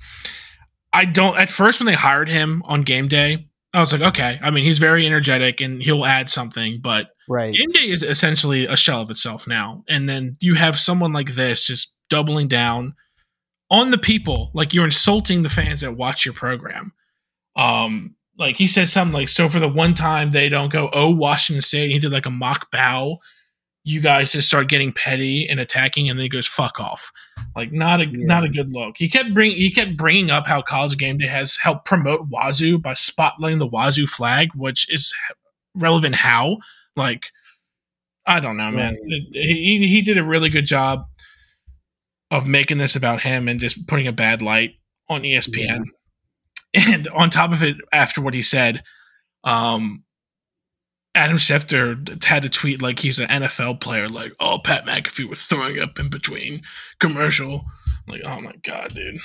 I don't. At first, when they hired him on game day, I was like, okay. I mean, he's very energetic and he'll add something, but right. Game day is essentially a shell of itself now. And then you have someone like this just doubling down on the people. Like you're insulting the fans that watch your program. Um, like he said something like, so for the one time they don't go, oh, Washington State, he did like a mock bow. You guys just start getting petty and attacking, and then he goes "fuck off." Like not a not a good look. He kept bring he kept bringing up how College Game Day has helped promote Wazoo by spotlighting the Wazoo flag, which is relevant. How like I don't know, man. Right. He he did a really good job of making this about him and just putting a bad light on ESPN. And on top of it, after what he said, um, Adam Schefter had to tweet like he's an NFL player, like, "Oh, Pat McAfee was throwing up in between commercial." Like, oh my god, dude.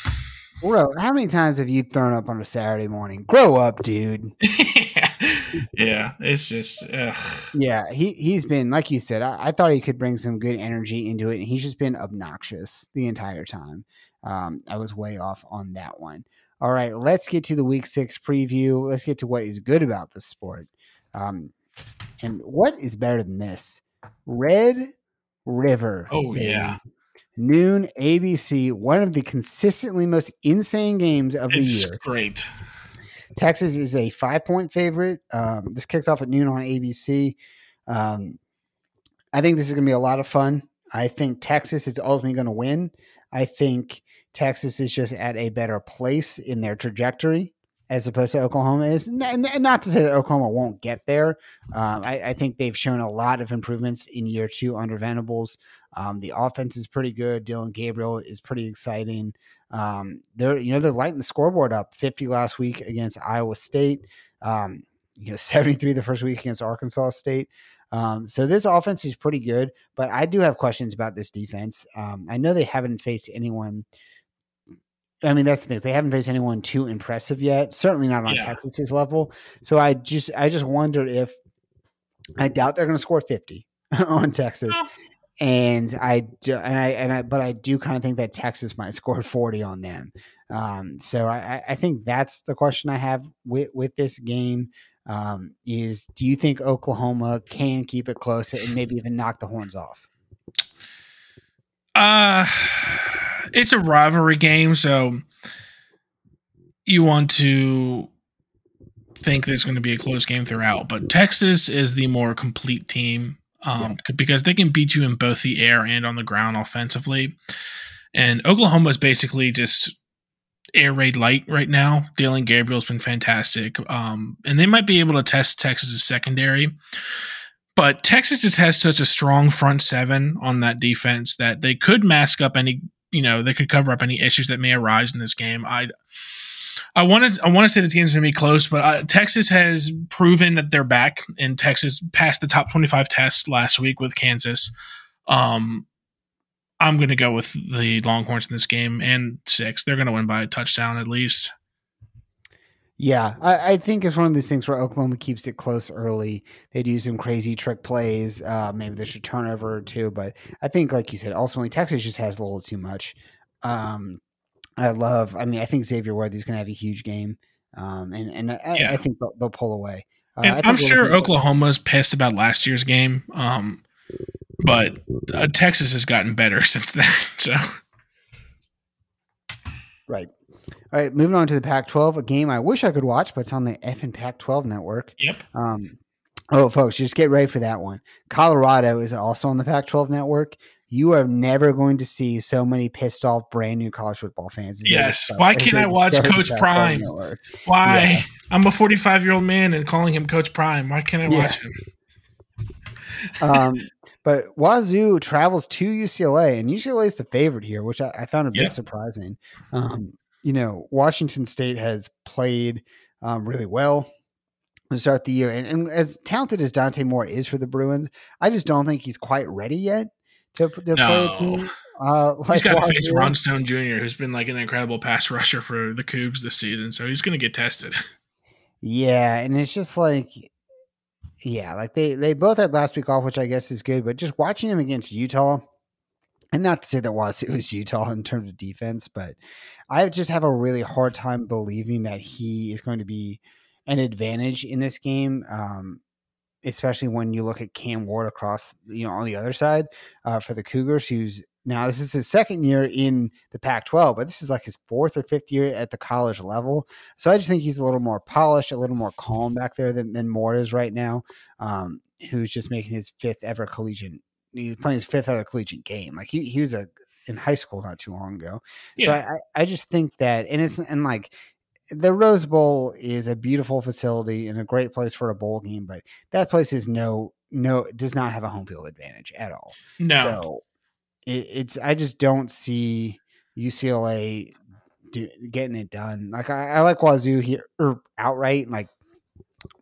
Bro, how many times have you thrown up on a Saturday morning? Grow up, dude. (laughs) yeah, it's just ugh. Yeah, he he's been like you said. I, I thought he could bring some good energy into it, and he's just been obnoxious the entire time. Um, I was way off on that one. All right, let's get to the week six preview. Let's get to what is good about the sport. Um, and what is better than this? Red River. Oh, baby. yeah. Noon ABC, one of the consistently most insane games of the it's year. great. Texas is a five point favorite. Um, this kicks off at noon on ABC. Um, I think this is going to be a lot of fun. I think Texas is ultimately going to win. I think Texas is just at a better place in their trajectory as opposed to Oklahoma is. Not to say that Oklahoma won't get there. Um, I, I think they've shown a lot of improvements in year two under Venables. Um, the offense is pretty good. Dillon Gabriel is pretty exciting. Um, they're you know they're lighting the scoreboard up. Fifty last week against Iowa State. Um, you know (laughs) seventy three the first week against Arkansas State. Um, so this offense is pretty good, but I do have questions about this defense. Um, I know they haven't faced anyone. I mean, that's the thing. They haven't faced anyone too impressive yet. Certainly not on Yeah. Texas's level. So I just, I just wonder if I doubt they're going to score fifty (laughs) on Texas, No. and I do, and I and I, but I do kind of think that Texas might score forty on them. Um, so I, I- I think that's the question I have with with this game. Um, is do you think Oklahoma can keep it close and maybe even knock the horns off? (sighs) Uh it's a rivalry game, so you want to think it's going to be a close game throughout. But Texas is the more complete team um, c- because they can beat you in both the air and on the ground offensively. And Oklahoma is basically just air raid light right now. Dillon Gabriel's been fantastic. Um, and they might be able to test Texas's secondary. But Texas just has such a strong front seven on that defense that they could mask up any, you know, they could cover up any issues that may arise in this game. I I want to I want to say this game's going to be close, but uh, Texas has proven that they're back, and Texas passed the top 25 test last week with Kansas. Um, I'm going to go with the Longhorns in this game and six. They're going to win by a touchdown at least. Yeah, I, I, think it's one of these things where Oklahoma keeps it close early. They do some crazy trick plays. Uh, maybe there's a turnover or two, but I think, like you said, ultimately Texas just has a little too much. Um, I love. I mean, I think Xavier Worthy's going to have a huge game, um, and and I, yeah. I think they'll, they'll, pull away. Uh, and I'm sure Oklahoma's pissed about last year's game. Um, but uh, Texas has gotten better (laughs) since then. So, right. All right, moving on to the Pac-12, a game I wish I could watch, but it's on the F and Pac-12 network. Yep. Um, oh, folks, just get ready for that one. Colorado is also on the Pac-12 network. You are never going to see so many pissed off brand new college football fans. Yes. Why can't I watch Coach Prime? Why? Yeah. I'm a 45 year old man and calling him Coach Prime. Why can't I watch yeah. him? um, but Wazoo travels to UCLA, and UCLA is the favorite here, which I, I found a bit surprising. Um, you know, Washington State has played um, really well to start the year, and, and, as talented as Dante Moore is for the Bruins, I just don't think he's quite ready yet to, to no. play a team. Uh, like he's got to face Ron Stone Jr., who's been like an incredible pass rusher for the Cougs this season, so he's going to get tested. (laughs) Yeah, and it's just like yeah, like they they both had last week off, which I guess is good. But just watching him against Utah, and not to say that was (laughs) it was Utah in terms of defense, but I just have a really hard time believing that he is going to be an advantage in this game. Um, especially when you look at Cam Ward across, you know, on the other side uh, for the Cougars, who's now, this is his second year in the Pac 12, but this is like his fourth or fifth year at the college level. So I just think he's a little more polished, a little more calm back there than, than is right now, um, who's just making his fifth ever collegiate. He's playing his fifth ever collegiate game. Like he, he was a in high school not too long ago. Yeah. So I, I just think that, and it's, and like, the Rose Bowl is a beautiful facility and a great place for a bowl game, but that place is no no does not have a home field advantage at all. No. So it, it's I just don't see UCLA do, getting it done. Like I, I like Wazoo here er, outright like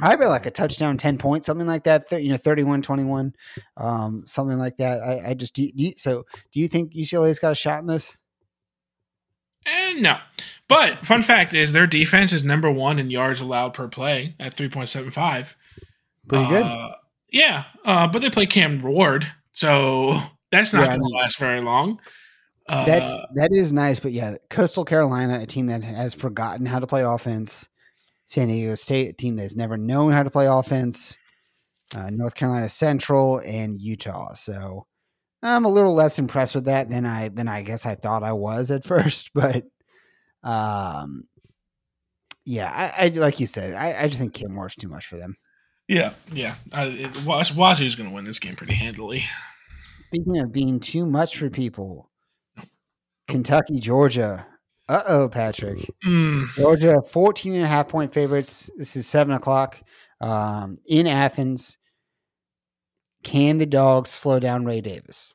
I bet like a touchdown, 10 points, something like that. Th- you know, 31, 21, um, something like that. I, I just, do you, so do you think UCLA's got a shot in this? And eh, no. But fun fact is their defense is number one in yards allowed per play at 3.75. Pretty good. Uh, yeah. Uh, but they play Cam Ward. So (laughs) that's not yeah, going to last very long. Uh, that's that is nice, but yeah, Coastal Carolina, a team that has forgotten how to play offense. San Diego State, a team that's never known how to play offense. Uh, North Carolina Central and Utah. So I'm a little less impressed with that than I than I guess I thought I was at (laughs) first. But um, yeah, I, I like you said, I, I just think Cam Moore's too much for them. Yeah, yeah. Uh, Wazoo's going to win this game pretty handily. Speaking of being too much for people, Kentucky, Georgia. Uh oh, Patrick. Mm. Georgia, 14 and a half point favorites. This is seven o'clock um, in Athens. Can the dogs slow down Ray Davis?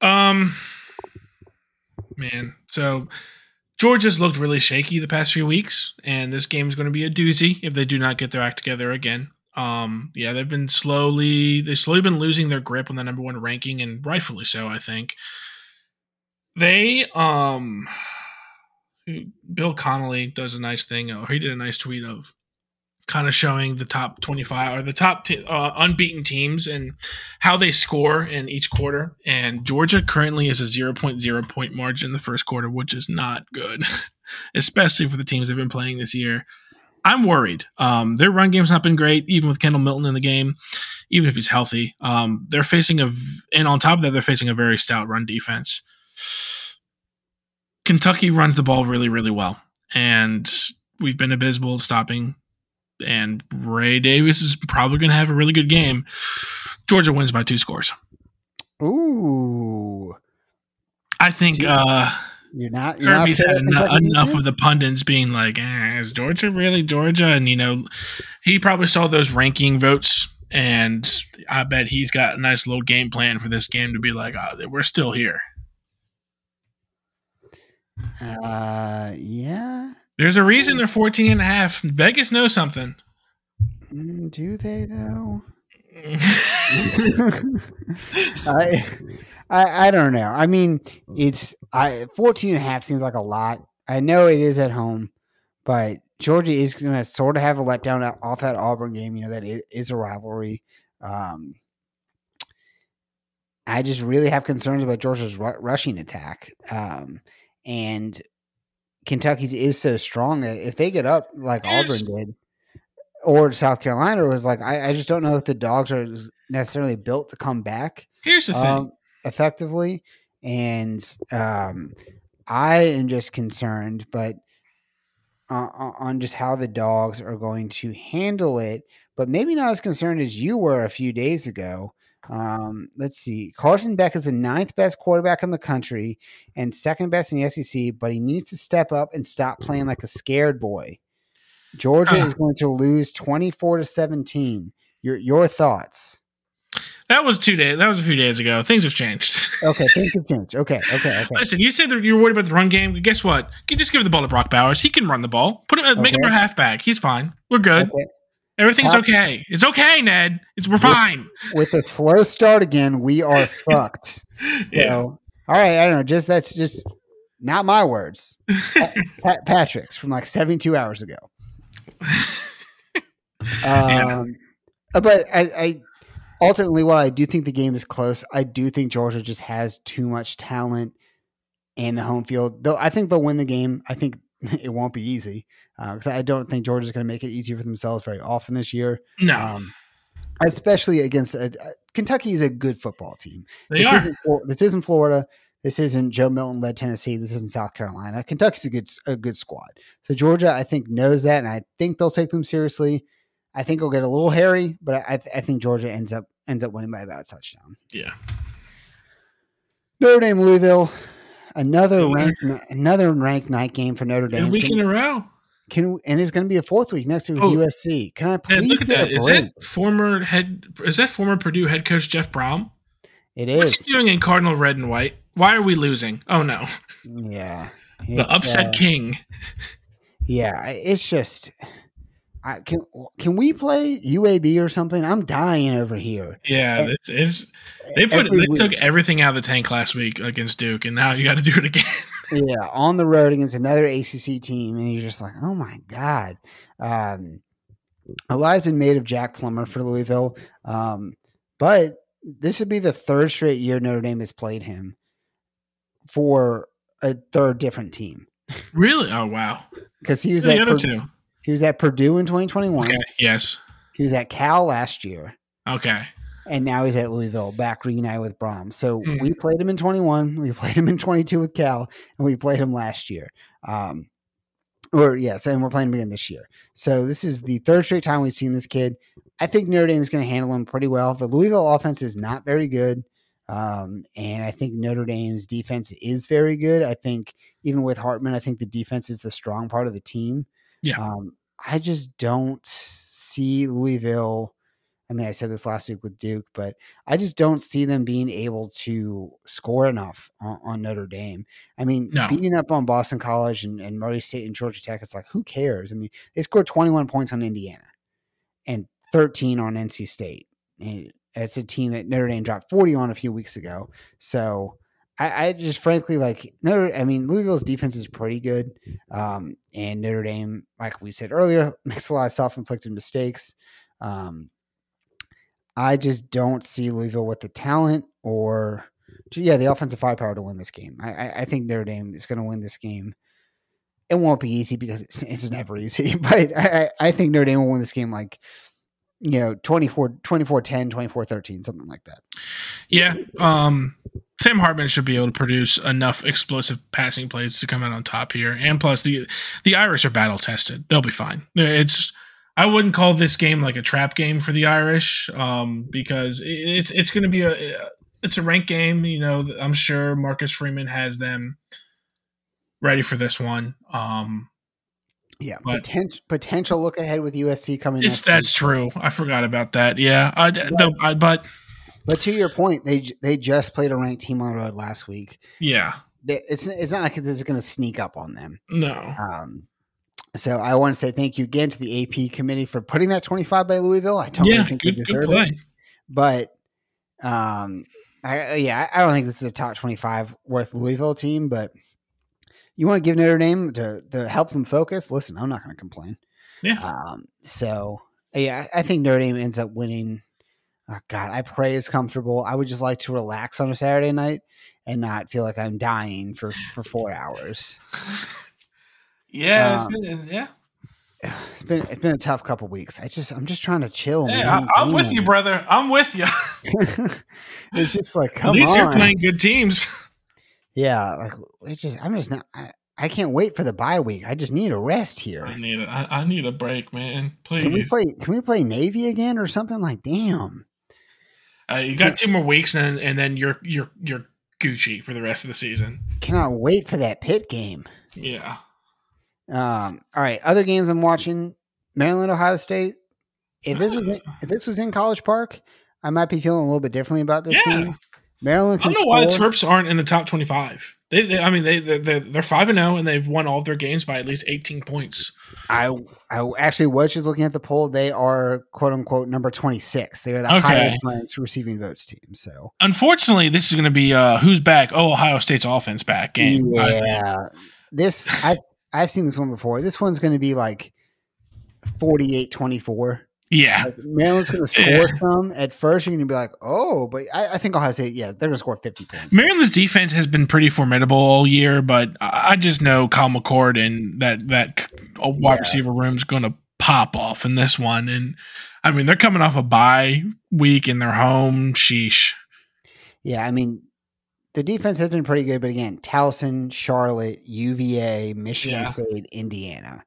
Um, man. So Georgia's looked really shaky the past few weeks, and this game is going to be a doozy if they do not get their act together again. Um, yeah, they've been slowly they've slowly been losing their grip on the number one ranking, and rightfully so, I think. They um Bill Connelly does a nice thing, or he did a nice tweet of kind of showing the top 25 or the top t- uh, unbeaten teams and how they score in each quarter. And Georgia currently is a 0.0 point margin in the first quarter, which is not good, (laughs) especially for the teams they've been playing this year. I'm worried. Um, their run game's not been great, even with Kendall Milton in the game, even if he's healthy. Um, they're facing a, and on top of that, they're facing a very stout run defense. Kentucky runs the ball really, really well, and we've been abysmal stopping. And Ray Davis is probably going to have a really good game. Georgia wins by two scores. Ooh, I think. Uh, You're not. You're Kirby's not had enough, enough of the pundits being like, eh, "Is Georgia really Georgia?" And you know, he probably saw those ranking votes, and I bet he's got a nice little game plan for this game to be like, oh, "We're still here." Uh, yeah. There's a reason they're 14 and a half. Vegas knows something. Mm, Do they though? (laughs) I, I I don't know. I mean, it's I 14 and a half seems like a lot. I know it is at home, but Georgia is going to sort of have a letdown off that Auburn game. You know that it is a rivalry. Um, I just really have concerns about Georgia's ru- rushing attack. Um, and Kentucky's is so strong that if they get up like Auburn did, or South Carolina was like, I, I just don't know if the dogs are necessarily built to come back Here's the thing. um, effectively. And um, I am just concerned, but uh, on just how the dogs are going to handle it, but maybe not as concerned as you were a few days ago. Um, let's see. Carson Beck is the ninth best quarterback in the country and second best in the SEC, but he needs to step up and stop playing like a scared boy. Georgia Uh. is going to lose 24 to 17. Your your thoughts? that was two days. That was a few days ago. Things have changed. (laughs) Okay, things have changed. Okay, okay, okay. Listen, you said that you're worried about the run game. Guess what? You just give the ball to Brock Bowers. He can run the ball. Put him, make him Okay. a halfback. He's fine. We're good. Okay. Everything's okay. It's okay, Ned. It's we're fine. With a slow start again, we are (laughs) fucked. So, Yeah. all right, I don't know. Just that's just not my words. (laughs) Pa- Pat, Patrick's from like 72 hours ago. (laughs) Yeah. Um, uh, but I, I ultimately, while I do think the game is close, I do think Georgia just has too much talent in the home field. Though I think they'll win the game. I think (laughs) it won't be easy uh, because I don't think Georgia's going to make it easy for themselves very often this year. No, Um, especially against a, a- Kentucky is a good football team. they this are. Isn't, this isn't Florida. This isn't Joe Milton led Tennessee. This isn't South Carolina. Kentucky's a good a good squad. So Georgia, I think, knows that, and I think they'll take them seriously. I think it'll get a little hairy, but I, I think Georgia ends up ends up winning by about a touchdown. Yeah. Notre Dame, Louisville, another ranked another ranked night game for Notre A Dame. week in Can, a row. can and it's going to be a fourth week next to Oh. USC. Can I please look at that. a Is that former head? Is that former Purdue head coach Jeff Brohm? It is. What's he doing in Cardinal red and white? Why are we losing? Oh no, Yeah. the upset uh, king. Yeah, it's just I can can we play UAB or something? I'm dying over here. Yeah, it's, it's they put they week. took everything out of the tank last week against Duke, and now you got to do it again. (laughs) Yeah, on the road against another ACC team, and you're just like, oh my god. Um, a lot has been made of Jack Plummer for Louisville, um, but this would be the third straight year Notre Dame has played him for a third different team (laughs) really? Oh wow. because he was The at other two. He was at Purdue in 2021. Okay. Yes. He was at Cal last year. Okay. and now he's at Louisville, back reunited with Brahms. So Mhm. we played him in 21, we (laughs) played him in 22 with Cal, and we played him last year. Um, or yes, and we're playing him again this year. So this is the third straight time we've seen this kid. I think Notre Dame is going to handle him pretty well. The Louisville offense is not very good. Um, and I think Notre Dame's defense is very good. I think even with Hartman, I think the defense is the strong part of the team. Yeah. Um, I just don't see Louisville. I mean, I said this last week with Duke, but I just don't see them being able to score enough on, on Notre Dame. I mean, No. beating up on Boston College and, and Murray State and Georgia Tech, it's like, who cares? I mean, they scored 21 points on Indiana and 13 on NC State. And it's a team that Notre Dame dropped 40 on a few weeks ago. So I, I just frankly like Notre. I mean, Louisville's defense is pretty good, um, and Notre Dame, like we said earlier, (laughs) makes a lot of self-inflicted mistakes. Um, I just don't see Louisville with the talent or, yeah, the offensive firepower to win this game. I, I, I think Notre Dame is going to win this game. It won't be easy because it's, it's never easy, (laughs) but I, I I think Notre Dame will win this game like, you know, 24, 24 10, 24 13, something like that. Yeah. Um, Sam Hartman should be able to produce enough explosive passing plays to come out on top here. And plus, the the Irish are battle tested. They'll be fine. It's I wouldn't call this game like a trap game for the Irish um, because it- it's it's going to be a it's a ranked game. You know, I'm sure Marcus Freeman has them ready for this one. Um, Yeah, But- potential potential look ahead with USC coming. it's next that's week. true. I forgot about that. Yeah, I, the, I but But to your point, they they just played a ranked team on the road last week. yeah, They, it's it's not like this is going to sneak up on them. no, Um, so I want to say thank you again to the AP committee for putting that 25 by Louisville. I totally yeah, think good, they deserve it. But um, I, yeah, I I don't think this is a top 25 worth Louisville team. But you want to give Notre Dame to, to help them focus? Listen, I'm not going to complain. Yeah. Um, so yeah, I I think Notre Dame ends up winning. Oh, God, I pray it's comfortable. I would just like to relax on a Saturday night and not feel like I'm dying for for four hours. Yeah, Um, it's been yeah. (sighs) It's been it's been a tough couple weeks. I just I'm just trying to chill. Hey, man. I, I'm with you, brother. I'm with you. (laughs) it's just like At least on. you're playing good teams. Yeah, like it's just I'm just not. I, I can't wait for the bye week. I just need a rest here. I need a, I, I need a break, man. Please. Can we play? Can we play Navy again or something? Like, damn. Uh, you got two more weeks, and and then you're you're you're Gucci for the rest of the season. Cannot wait for that Pitt game. Yeah. Um. All right, other games I'm watching: Maryland, Ohio State. If this was in, (sighs) if this was in College Park, I might be feeling a little bit differently about this Yeah. game. Maryland I don't know why the. Terps aren't in the top twenty-five. They, they I mean, they they they're five and zero, and they've won all of their games by at least eighteen points. I I actually was just looking at the poll. They are quote unquote number twenty six. They are the Okay. highest ranked receiving votes team. So Unfortunately, this is going to be uh, who's back? Oh, Ohio State's offense back game. I yeah, this I I've seen this one before. This one's going to be like 48-24. Yeah, Like, Maryland's going to score Yeah. some at first. You're going to be like, oh, but I, I think Ohio State, yeah, they're going to score fifty points. Maryland's defense has been pretty formidable all year, but I I just know Kyle McCord and that that wide Yeah. receiver room is going to pop off in this one. And I mean, they're coming off a bye week in their home. Sheesh. Yeah, I mean, the defense has been pretty good, but again, Towson, Charlotte, UVA, Michigan Yeah. State, Indiana.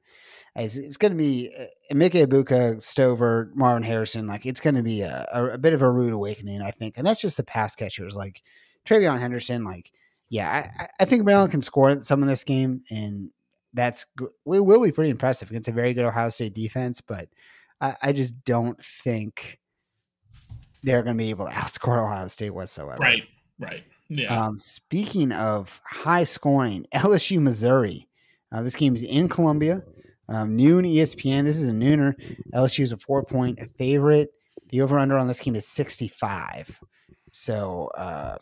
It's, it's going to be uh, Emeka Egbuka, Stover, Marvin Harrison. Like it's going to be a, a, a bit of a rude awakening, I think, and that's just the pass catchers like TreVeyon Henderson. Like, yeah, I- I, think Maryland can score some in this game, and that's we will be pretty impressive against a very good Ohio State defense. But I, I just don't think they're going to be able to (laughs) outscore Ohio State whatsoever. Right, right. Yeah. Um, speaking of high scoring, LSU Missouri. Uh, this game is in Columbia. Um, noon ESPN. This is a nooner. LSU is a four point favorite. The over under on this game is 65. So uh,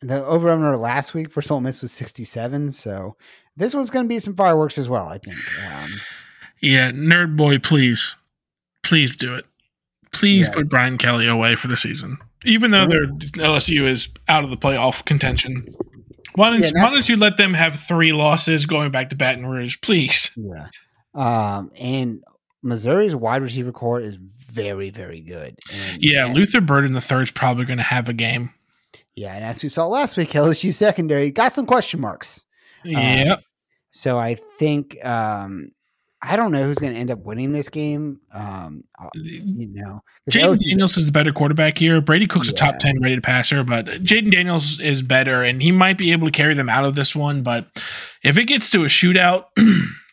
the over under last week for Ole Miss was 67. So this one's going to be some fireworks as well, I think. Um, yeah, nerd boy, please, please do it. Please Yeah. put Brian Kelly away for the season, even though their LSU is out of the playoff contention. Why don't, Yeah, why don't you let them have three losses going back to Baton Rouge, please? yeah. Um, and Missouri's wide receiver corps is very, very good. And, Yeah, and- Luther Burden the third is probably going to have a game. Yeah, and as we saw last week, LSU secondary got some question marks. Yep. So I think um, I don't know who's going to end up winning this game. Um, uh, you know, Jayden Daniels is the better quarterback here. Brady Cook's a top 10 rated passer, but Jayden Daniels is better and he might be able to carry them out of this one. But if it gets to a shootout, (clears throat)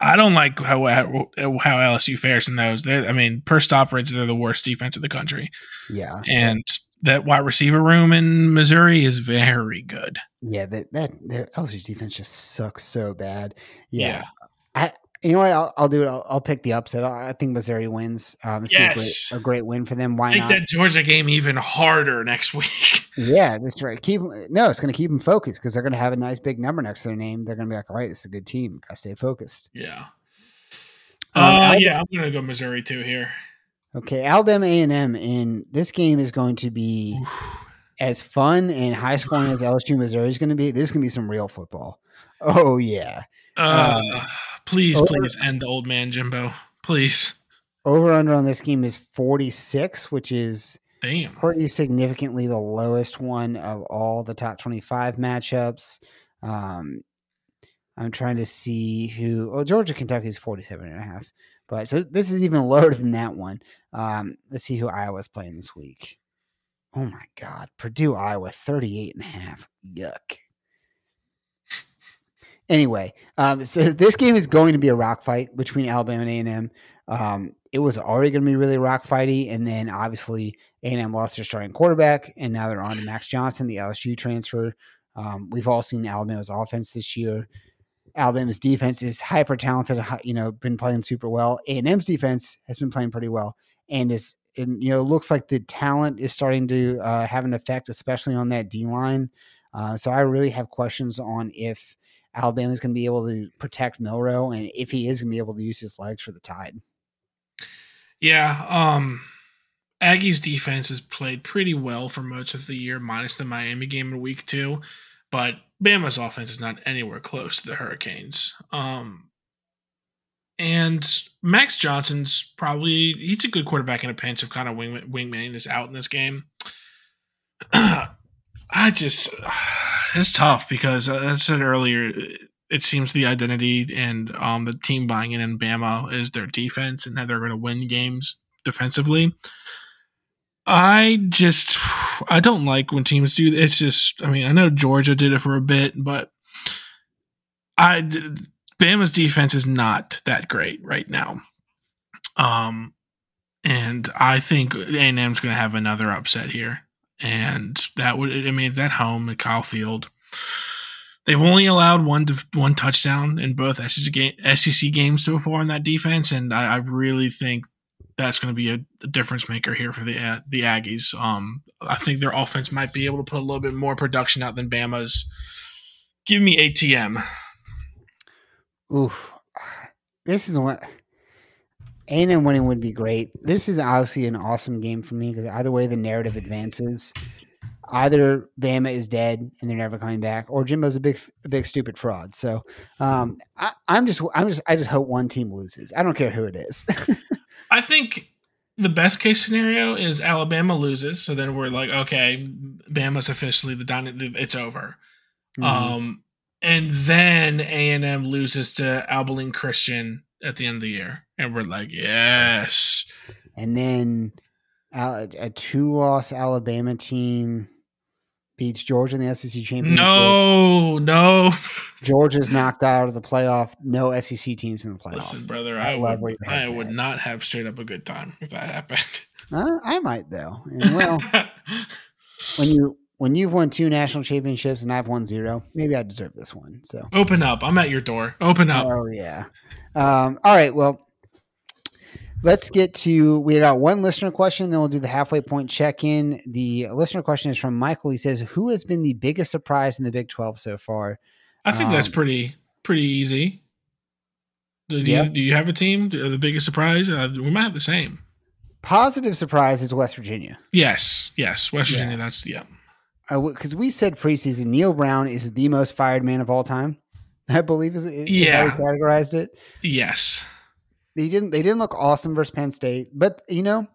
I don't like how, how LSU fares in those. They're, I mean, per stop rates, they're the worst defense in the country. yeah, And that wide receiver room in Missouri is very good. yeah, that that their LSU's defense just sucks so bad. Yeah, Yeah. I. You know what? I'll, I'll do it. I'll, I'll pick the upset. I think Missouri wins. Um, it's Yes. a, great, a great win for them. Why not? Make not? that Georgia game even harder next (laughs) week. Yeah, that's right. Keep no, it's going to keep them focused because they're going to have a nice big number next to their name. They're going to be like, all right, this is a good team. Got to stay focused. yeah. Um, Uh, yeah, I'm going to go Missouri too here. Okay, Alabama A and M, and this game is going to be as fun and high scoring as (sighs) LSU Missouri is going to be. This is going to be some real football. Oh yeah, Uh, please, over- please end the old man Jimbo. Please. over under on this game is forty six, which is Damn. pretty significantly the lowest one of all the top twenty five matchups. Um, I'm trying to see who. Oh, Georgia Kentucky is 47 and a half. But so this is even (laughs) lower than that one. Um, let's see who Iowa's playing this week. Oh my God. Purdue, Iowa, 38 and a half. Yuck. Anyway, um, so (laughs) this game is going to be a rock fight between Alabama and A&M. Um, it was already going to be really rock fighty, and then obviously A&M lost their starting quarterback, and now they're on to Max Johnson, the LSU transfer. Um, we've all seen Alabama's offense this year. Alabama's defense is hyper talented. You know, been playing super well. A&M's defense has been playing pretty well, and is and you know it looks like the talent is starting to uh, have an effect, especially on that D line. Uh, so I really have questions on if Alabama is going to be able to protect Milroe, and if he is going to be able to use his legs for the Tide. Yeah, um, Aggie's defense has played pretty well for most of the year, minus the Miami game in week two. But Bama's offense is not anywhere close to the Hurricanes. Um, and Max Johnson's probably he's a good quarterback in a pinch of kind of wing, wingman is out in this game. (clears throat) I just it's tough because uh, as I said earlier, it seems the identity and um, the team buying in in Bama is their defense and how they're going to win games defensively. I just I don't like when teams do. It's just I mean I know Georgia did it for a bit, but I Bama's defense is not that great right now. Um, and I think A and M's going to have another upset here, and that would I mean that home at Kyle Field. They've only allowed one to, one touchdown in both SEC, game, SEC games so far in that defense, and I, I really think that's going to be a, a, difference maker here for the uh, the Aggies. Um, I think their offense might be able to put a little bit more production out than Bama's. Give me ATM. Oof, this is what A&M winning would be great. This is obviously an awesome game for me because either way the narrative advances. Either Bama is dead and they're never coming back, or Jimbo's a big, a big stupid fraud. So, um, I, I'm just, I'm just, I just hope one team loses. I don't care who it is. (laughs) I think the best case scenario is Alabama loses, so then we're like, okay, Bama's officially the done. It's over. Mm-hmm. Um, and then A and M loses to Abilene Christian at the end of the year, and we're like, yes. And then a two-loss Alabama team beats Georgia in the SEC championship. No, no. Georgia's knocked out of the playoff. No SEC teams in the playoff. Listen, brother, I, I would, I would not have straight up a good time if that happened. (laughs) Uh, I might though. And well, (laughs) when you when you've won two national championships and I've won zero, maybe I deserve this one. So open up. I'm at your door. Open up. Oh yeah. Um, all right. Well, let's get to we got one listener question then we'll do the halfway point check in the listener question is from michael. He says who has been the biggest surprise in the big 12 so far? I think um, that's pretty pretty easy. Do, yeah. you, do you have a team the biggest surprise? Uh, we might have the same. Positive surprise is west virginia. Yes yes west virginia yeah. that's yeah. Because uh, we said preseason Neal brown is the most fired man of all time (laughs) i believe is, is yeah how we categorized it. Yes they didn't they didn't look awesome versus Penn State, but you know,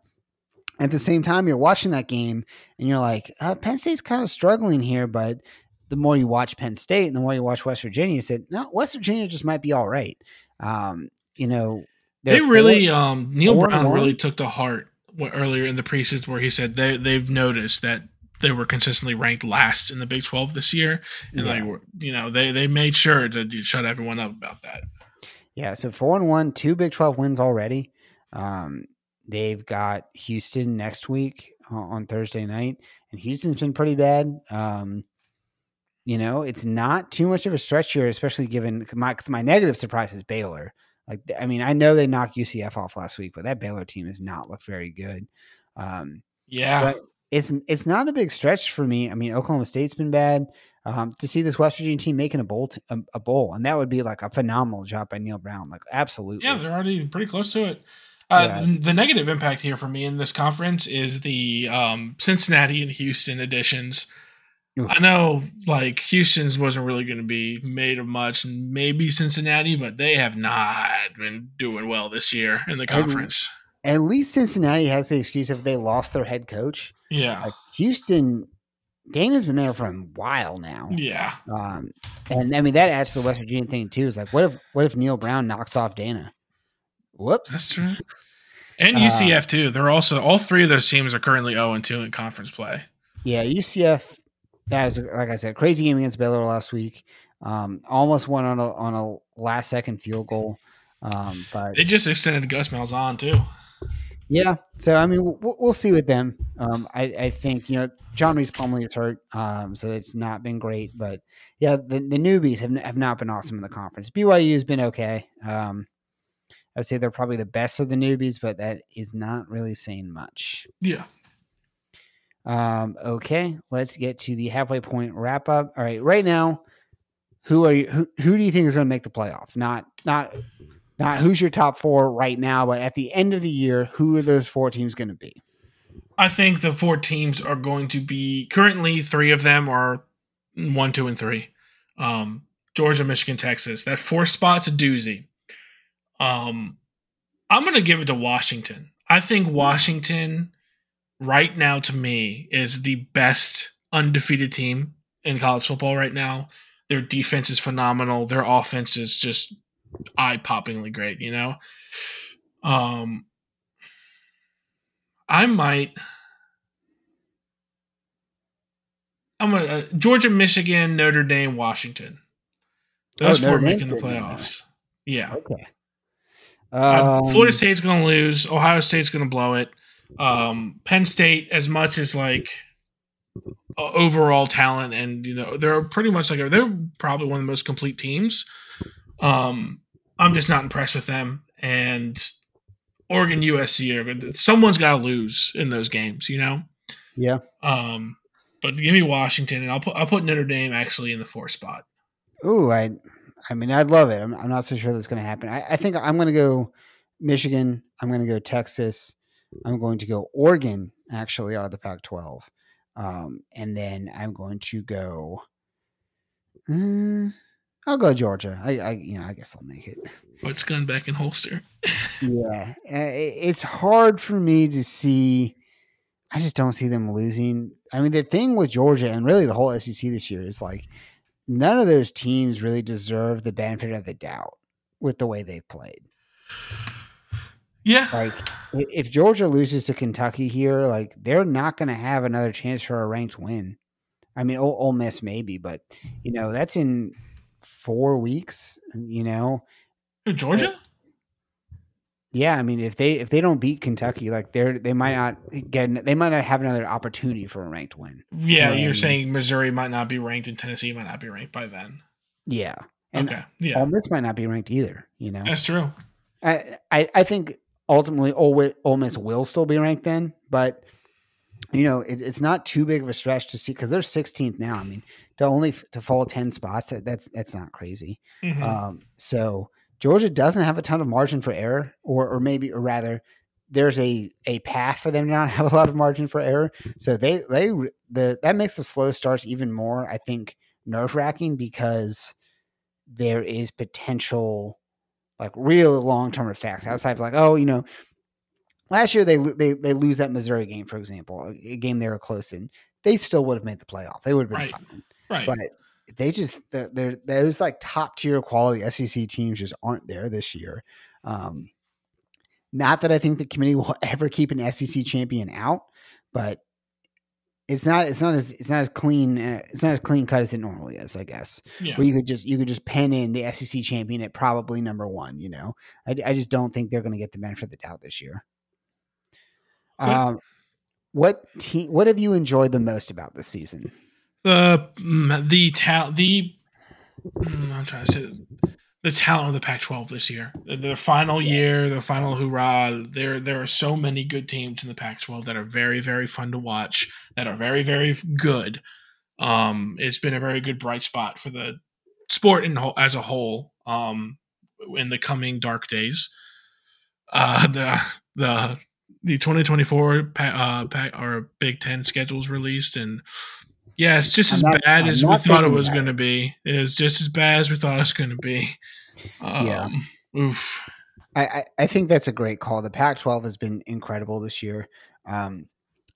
at the same time, you're watching that game and you're like, uh, Penn State's kind of struggling here, but the more you watch Penn State and the more you watch West Virginia, you said, no, West Virginia just might be all right. Um, you know, they really, four, um, Neal Brown really took to heart earlier in the preseason where he said they they've noticed that they were consistently ranked last in the Big Twelve this year, and yeah. like you know they they made sure to shut everyone up about that. Yeah, so four and one, two Big Twelve wins already. Um, they've got Houston next week on Thursday night, and Houston's been pretty bad. Um, you know, it's not too much of a stretch here, especially given my my negative surprise is Baylor. Like, I mean, I know they knocked UCF off last week, but that Baylor team has not looked very good. Um, yeah, so I, it's it's not a big stretch for me. I mean, Oklahoma State's been bad um, to see this West Virginia team making a bowl, t- a, a, bowl, and that would be like a phenomenal job by Neal Brown. Like, absolutely. Yeah, they're already pretty close to it. Uh, yeah. the, the, negative impact here for me in this conference is the um, Cincinnati and Houston editions. Oof. I know, like Houston's wasn't really going to be made of much, and maybe Cincinnati, but they have not been doing well this year in the conference. at least Cincinnati has the excuse if they lost their head coach. Yeah, like Houston Dana's been there for a while now. Yeah. Um, and I mean that adds to the West Virginia thing too. Is like, what if what if Neal Brown knocks off Dana? Whoops. That's true. And UCF uh, too. They're also all three of those teams are currently zero and two in conference play. Yeah, UCF. That was like I said, crazy game against Baylor last week. Um, almost won on a on a last second field goal. Um, but They just extended Gus Malzahn too. Yeah, so I mean, we'll, we'll see with them. Um, I, I think you know John Rhys Plumlee is hurt, um, so it's not been great. But yeah, the, the newbies have, have not been awesome in the conference. BYU has been okay. Um, I would say they're probably the best of the newbies, but that is not really saying much. Yeah. Um, okay, let's get to the halfway point wrap up. All right, right now, who are you? Who, who do you think is going to make the playoff? Not not not who's your top four right now, but at the end of the year, who are those four teams going to be? I think the four teams are going to be currently three of them are one, two, and three. Um, Georgia, Michigan, Texas. That four spot's a doozy. Um, I'm going to give it to Washington. I think Washington, right now, to me, is the best undefeated team in college football right now. Their defense is phenomenal. Their offense is just eye poppingly great, you know? Um, I might. I'm gonna uh, Georgia, Michigan, Notre Dame, Washington. Those Oh, four making the playoffs. Yeah, Okay. Uh, Um, Florida State's gonna lose. Ohio State's gonna blow it. Um, Penn State, as much as like uh, overall talent, and you know they're pretty much like they're probably one of the most complete teams. Um, I'm just not impressed with them. And Oregon, USC, are, someone's got to lose in those games, you know. Yeah. Um, but give me Washington, and I'll put I'll put Notre Dame actually in the fourth spot. Ooh, I, I mean, I'd love it. I'm, I'm not so sure that's going to happen. I, I think I'm going to go Michigan. I'm going to go Texas. I'm going to go Oregon, actually, out of the Pac-12, um, and then I'm going to go. Uh, I'll go Georgia. I, I, you know, I guess I'll make it. What's gun back in holster? Yeah, it's hard for me to see. I just don't see them losing. I mean, the thing with Georgia and really the whole SEC this year is like none of those teams really deserve the benefit of the doubt with the way they've played. Yeah, Like, if Georgia loses to Kentucky here, like they're not going to have another chance for a ranked win. I mean, Ole Miss maybe, but you know that's in four weeks. You know, Georgia. Yeah, I mean, if they if they don't beat Kentucky, like they're they might not get they might not have another opportunity for a ranked win. Yeah, Um, you're saying Missouri might not be ranked and Tennessee might not be ranked by then. Yeah, and okay, yeah, Ole Miss might not be ranked either. You know, that's true. I I, I think ultimately Ole, Ole Miss will still be ranked then, but you know it, it's not too big of a stretch to see because they're 16th now. I mean, to only f- to fall 10 spots, that- that's that's not crazy. Mhm. Um, so Georgia doesn't have a ton of margin for error, or or maybe or rather, there's a a path for them to not (laughs) have a lot of margin for error. So they they the that makes the slow starts even more, I think, nerve wracking because there is potential like real long term effects outside of like oh you know. Last year they they they lose that Missouri game for example, a game they were close in. They still would have made the playoff. They would have been Right. fine right. but they just the- they're those like top tier quality SEC teams just aren't there this year. Um, not that I think the committee (laughs) will ever keep an SEC champion out, but it's not it's not as it's not as clean uh, it's not as clean cut as it normally is. I guess yeah, where you could just you could just pen in the SEC champion at probably number one. You know, I, I just don't think they're going to get the benefit of the doubt this year. Um, what team? What have you enjoyed the most about this season? the mm, the tal the mm, I'm trying to say the talent of the Pac-12 this year. The- Their final year, their final hurrah. There there are so many good teams in the Pac-12 that are very very fun to watch. That are very very good. Um, it's been a very good bright spot for the sport in whole, as a whole. Um, in the coming dark days, uh, the the the 2024 pa- uh, pa- or Big Ten schedules released, and yeah, it's just I'm as not- bad I'm as we thought it was going to be. It is just as bad as we thought it was going to be. Um, Yeah. Oof. I, I, I think that's a great call. The Pac 12 has been incredible this year. Um,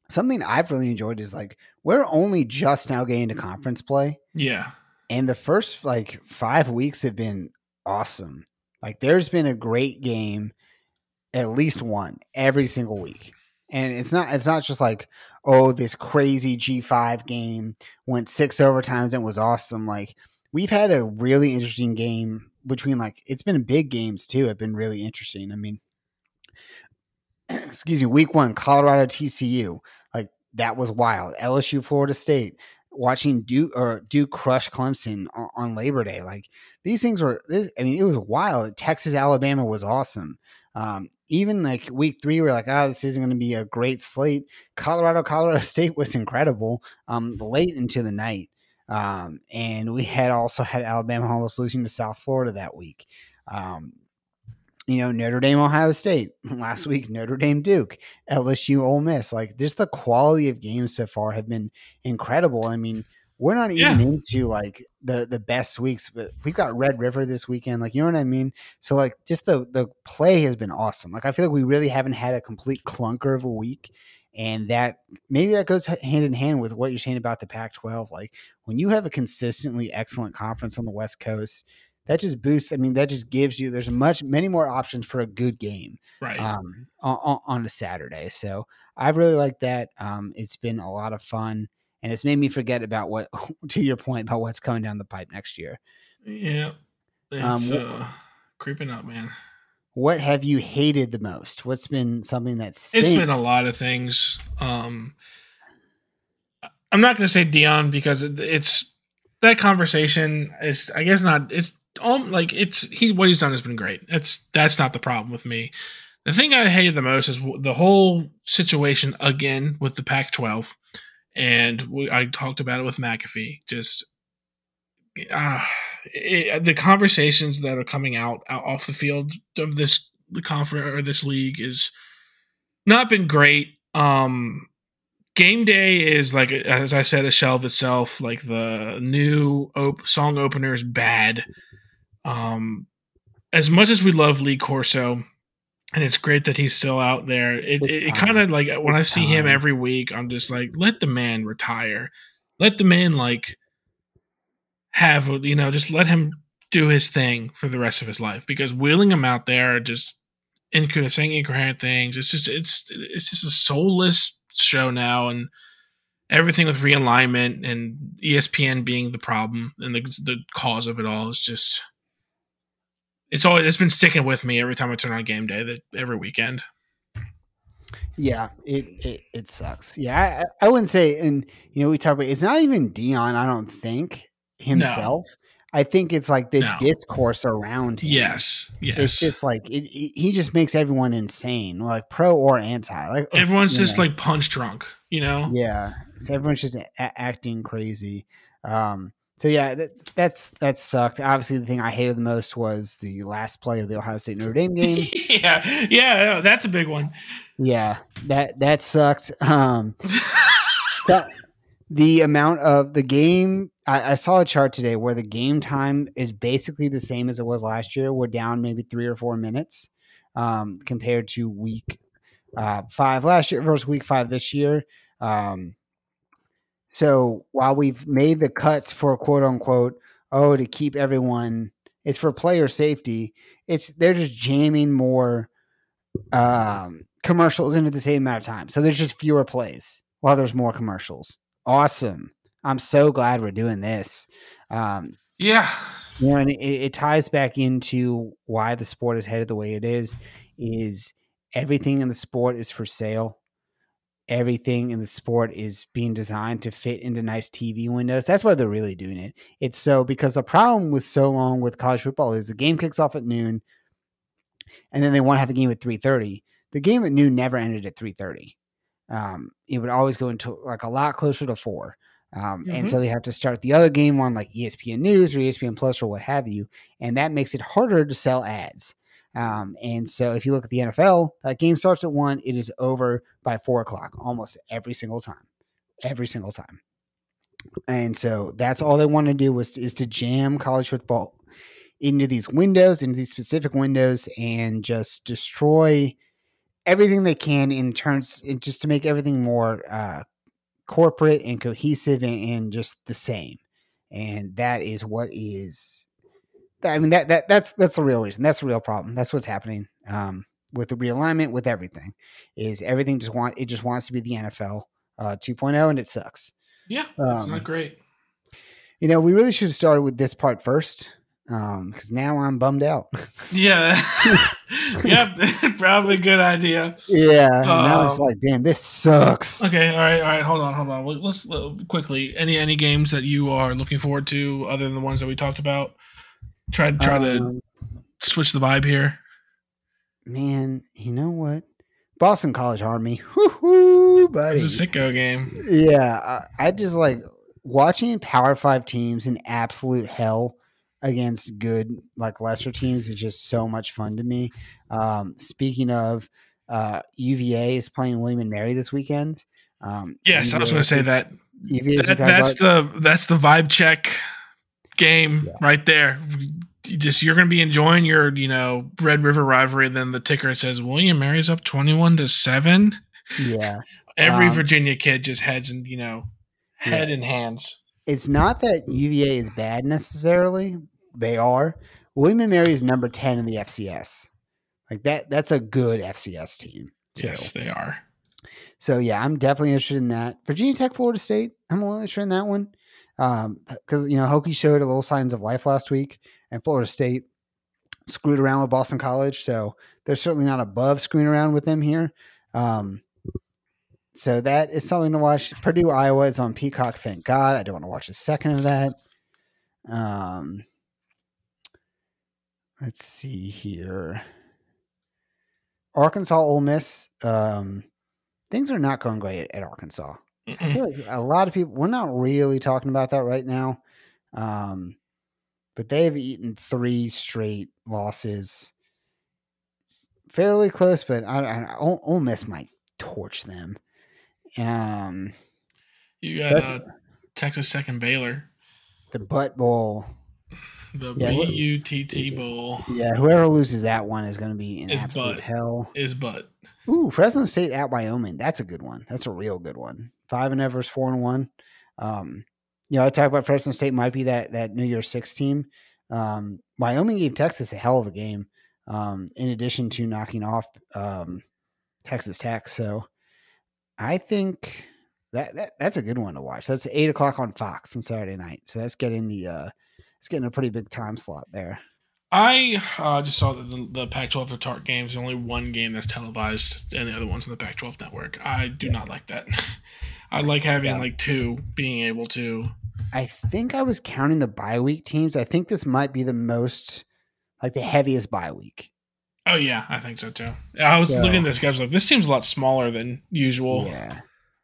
something I've really enjoyed is like we're only just now getting to conference play, Yeah. and the first like five weeks have been awesome. Like there's been a great game, at least one every single week. And it's not it's not just like, oh, this crazy G5 game went six overtimes and was awesome. Like we've had a really interesting game between like it's been big games too. Have been really interesting. I mean, (clears throat) excuse me, week one, Colorado TCU, like that was wild. LSU, Florida State, watching Duke or Duke crush Clemson on, on Labor Day. Like these things were, this, I mean, it was wild. Texas, Alabama was awesome. Um, even like week three, we're like, oh, this isn't going to be a great slate. Colorado, Colorado (laughs) State was incredible um, late into the night. Um, and we had also had Alabama almost losing to South Florida that week. Um, you know, Notre Dame, Ohio State (laughs) last week, Notre Dame, Duke, LSU, Ole Miss. Like, just the quality of games so far have been incredible. I mean, we're not even yeah. into like the the best weeks, but we've got Red River this weekend. Like, you know what I mean? So, like, just the the play has been awesome. Like, I feel like we really haven't had a complete clunker of a week and that maybe that goes hand in hand with what you're saying about the Pac 12. Like when you have a consistently excellent conference on the West Coast, that just boosts. I mean, that just gives you, there's much, many more options for a good game right. um, on, on a Saturday. So I really like that. Um, it's been a lot of fun and it's made me forget about what, (laughs) to your point, about what's coming down the pipe next year. Yeah. It's um, uh, creeping up, man what have you hated the most? What's been something that stinks? It's been a lot of things. Um, I'm not going to say Deion because it's that conversation is, I guess, not. It's all like it's he what he's done has been great. That's that's not the problem with me. The thing I hated the most is the whole situation again with the Pac-12, and we, I talked about it with McAfee. Just uh, it, the conversations that are coming out, out off the field of this the conference or this league is not been great. Um, game day is like as I said, a shell of itself. Like the new op- song opener is bad. Um, as much as we love Lee Corso, and it's great that he's still out there. It it, it kind of like when I see him every week, I'm just like, let the man retire. Let the man like have you know just let him do his thing for the rest of his life because wheeling him out there just incoherent saying incoherent things it's just it's it's just a soulless show now and everything with realignment and espn being the problem and the, the cause of it all is just it's always it's been sticking with me every time i turn on game day that every weekend yeah, it, it it sucks. Yeah, I, I wouldn't say, and you know, we talk about it's not even Deion. I don't think himself. No. I think it's like the no. discourse around him. Yes, yes. It's just like it, it, he just makes everyone insane, like pro or anti. Like everyone's just know. like punch drunk, you know. Yeah, so everyone's just a- acting crazy. Um, so yeah, that, that's that sucked. Obviously, the thing I hated the most was the last play of the Ohio State Notre Dame game. (laughs) yeah, yeah, that's a big one. Yeah, that that sucked. Um, so the amount of the game I, I, saw a chart today where the game time is basically the same as it was last year we're down maybe three or four minutes um, compared to week uh, five last year versus week five this year um, so while we've made the cuts for quote unquote oh to keep everyone it's for player safety it's they're just jamming more um, commercials into the same amount of time so there's just fewer plays while there's more commercials awesome. I'm so glad we're doing this. Um, yeah. You know, and it, it ties back into why the sport is headed the way it is. Is everything in the sport is for sale. Everything in the sport is being designed to fit into nice TV windows. That's why they're really doing it. It's so because the problem with so long with college football is the game kicks off at noon, and then they want to have a game at three thirty. The game at noon never ended at three thirty um, it would always go into like a lot closer to four. Um, mm-hmm. And so they have to start the other game on like ESPN News or ESPN Plus or what have you. And that makes it harder to sell ads. Um, and so if you look at the NFL, that game starts at one, it is over by four o'clock almost every single time. Every single time. And so that's all they want to do was is to jam college football into these windows, into these specific windows, and just destroy everything they can in terms just to make everything more uh, corporate and cohesive and, and, just the same. And that is what is. I mean that that that's that's the real reason. That's the real problem. That's what's happening um, with the realignment with everything. Is everything just want it just wants to be the NFL uh, 2.0 and it sucks. Yeah, it's um, not great. You know, we really should have started with this part first, because now I'm bummed out. Yeah. (laughs) (laughs) yep. (laughs) Probably a good idea. yeah, now it's Um, like, damn, this sucks. Okay. All right. All right. Hold on. Hold on. Let- Let's uh, quickly. Any any games that you are looking forward to other than the ones that we talked about? Try to try to Um, switch the vibe here. man, you know what? Boston College Army, (laughs) whoo, buddy. It's a sicko game. Yeah, I, I just like watching Power Five teams in absolute hell against good like lesser teams is just so much fun to me. Um, speaking of, uh, UVA is playing William and Mary this weekend. Um, Yes, I was going to say that. UVA that that's the that's the vibe check game right there. You just you're going to be enjoying your you know Red River rivalry. Then the ticker says William Mary's up twenty one to seven. yeah. (laughs) Every Um, Virginia kid just heads and you know head Yeah. in hands. It's not that UVA is bad necessarily. They are. William and Mary is number ten in the FCS. Like that. That's a good FCS team. too. Yes, they are. So yeah, I'm definitely interested in that. Virginia Tech, Florida State. I'm a little interested in that one because you know Hokie showed a little signs of life last week, and Florida State screwed around with Boston College. So they're certainly not above screwing around with them here. Um, so that is something to watch. Purdue, Iowa is on Peacock. Thank God. I don't want to watch a second of that. Um, let's see here. Arkansas, Ole Miss. Um, things are not going great at Arkansas. I feel like a lot of people we're not really talking about that right now. Um, but they have eaten three straight losses. Fairly close, but I, I Ole, Ole Miss might torch them. Um, You got uh, Texas Second Baylor, the butt bowl. the Yeah, BUTT Bowl Yeah, whoever loses that one is going to be in Is absolute butt. hell. is but Ooh, Fresno State at Wyoming. That's a good one. That's a real good one. Five and versus four and one. Um, you know, I talk about Fresno State might be that that New Year's Six team. Um, Wyoming gave Texas a hell of a game. Um, in addition to knocking off um, Texas Tech, so I think that, that that's a good one to watch. That's eight o'clock on Fox on Saturday night. So that's getting the uh, it's getting a pretty big time slot there. I uh, just saw that the, the Pac-12 to Tart games. Only one game that's televised, and the other one's on the Pac-12 network. I do not like that. (laughs) I like having Yeah. like two being able to. I think I was counting the bye week teams. I think this might be the most, like the heaviest bye week. Oh yeah, I think so too. I was So- looking at this guy. I was like, this seems a lot smaller than usual. Yeah.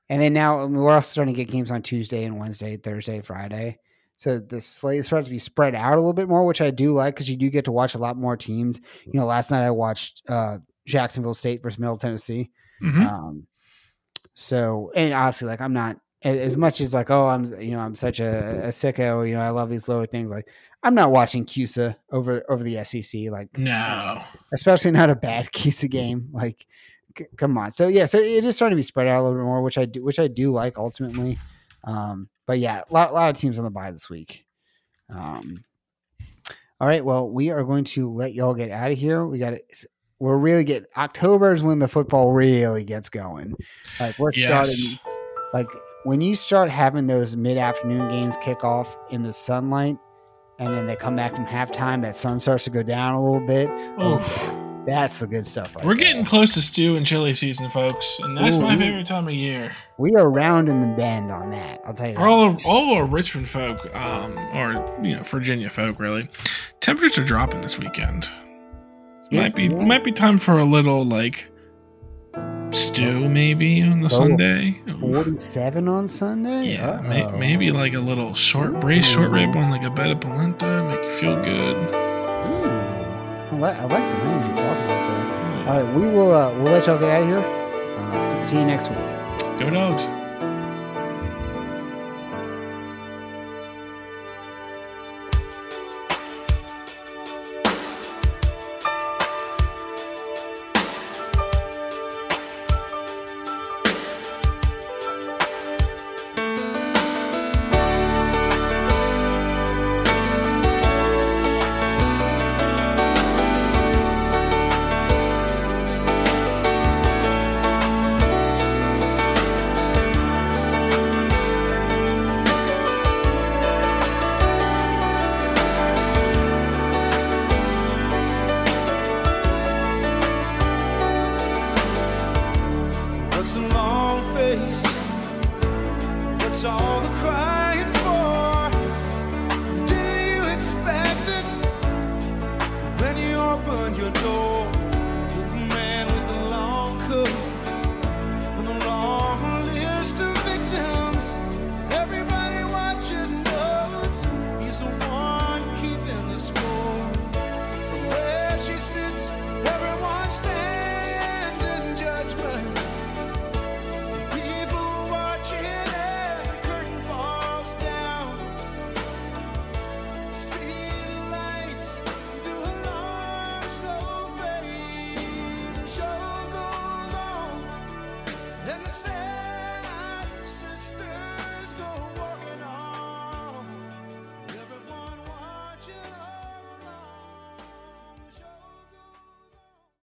And then now we're also starting to get games on Tuesday and Wednesday, Thursday, Friday. So the slate is supposed to be spread out a little bit more, which I do like because you do get to watch a lot more teams. You know, last night I watched uh, Jacksonville State versus Middle Tennessee. Mhm. Um, so, and obviously, like I'm not as much as like, oh, I'm you know I'm such a, a sicko. You know, I love these lower things. Like I'm not watching CUSA over over the SEC. Like No, especially not a bad (laughs) CUSA game. Like, c- come on. So yeah, so it is starting to be spread out a little bit more, which I do, which I do like ultimately. Um, but yeah, a lot, lot of teams on the bye this week. Um, all right, well, we are going to let y'all get out of here. We got to. We're really get October is when the football really gets going. Like we're Yes. starting. Like when you start having those mid afternoon games kick off in the sunlight, and then they come back from halftime, that sun starts to go down a little bit. Oof. That's the good stuff. Right we're there. getting close to stew and chili season, folks, and that's my Ooh. favorite time of year. We are rounding the bend on that. I'll tell you that. For all all our Richmond folk, um, or you know Virginia folk, really, temperatures are dropping this weekend. Might be yeah. might be time for a little like stew, maybe on the Oh. Sunday. 47 on Sunday? Yeah, may, maybe like a little short braised short rib on like a bed of polenta, make you feel good. Ooh. I, like, I like the language you're talking about there. All right, we will uh, we'll let y'all get out of here. Uh, see, see you next week. Go dogs.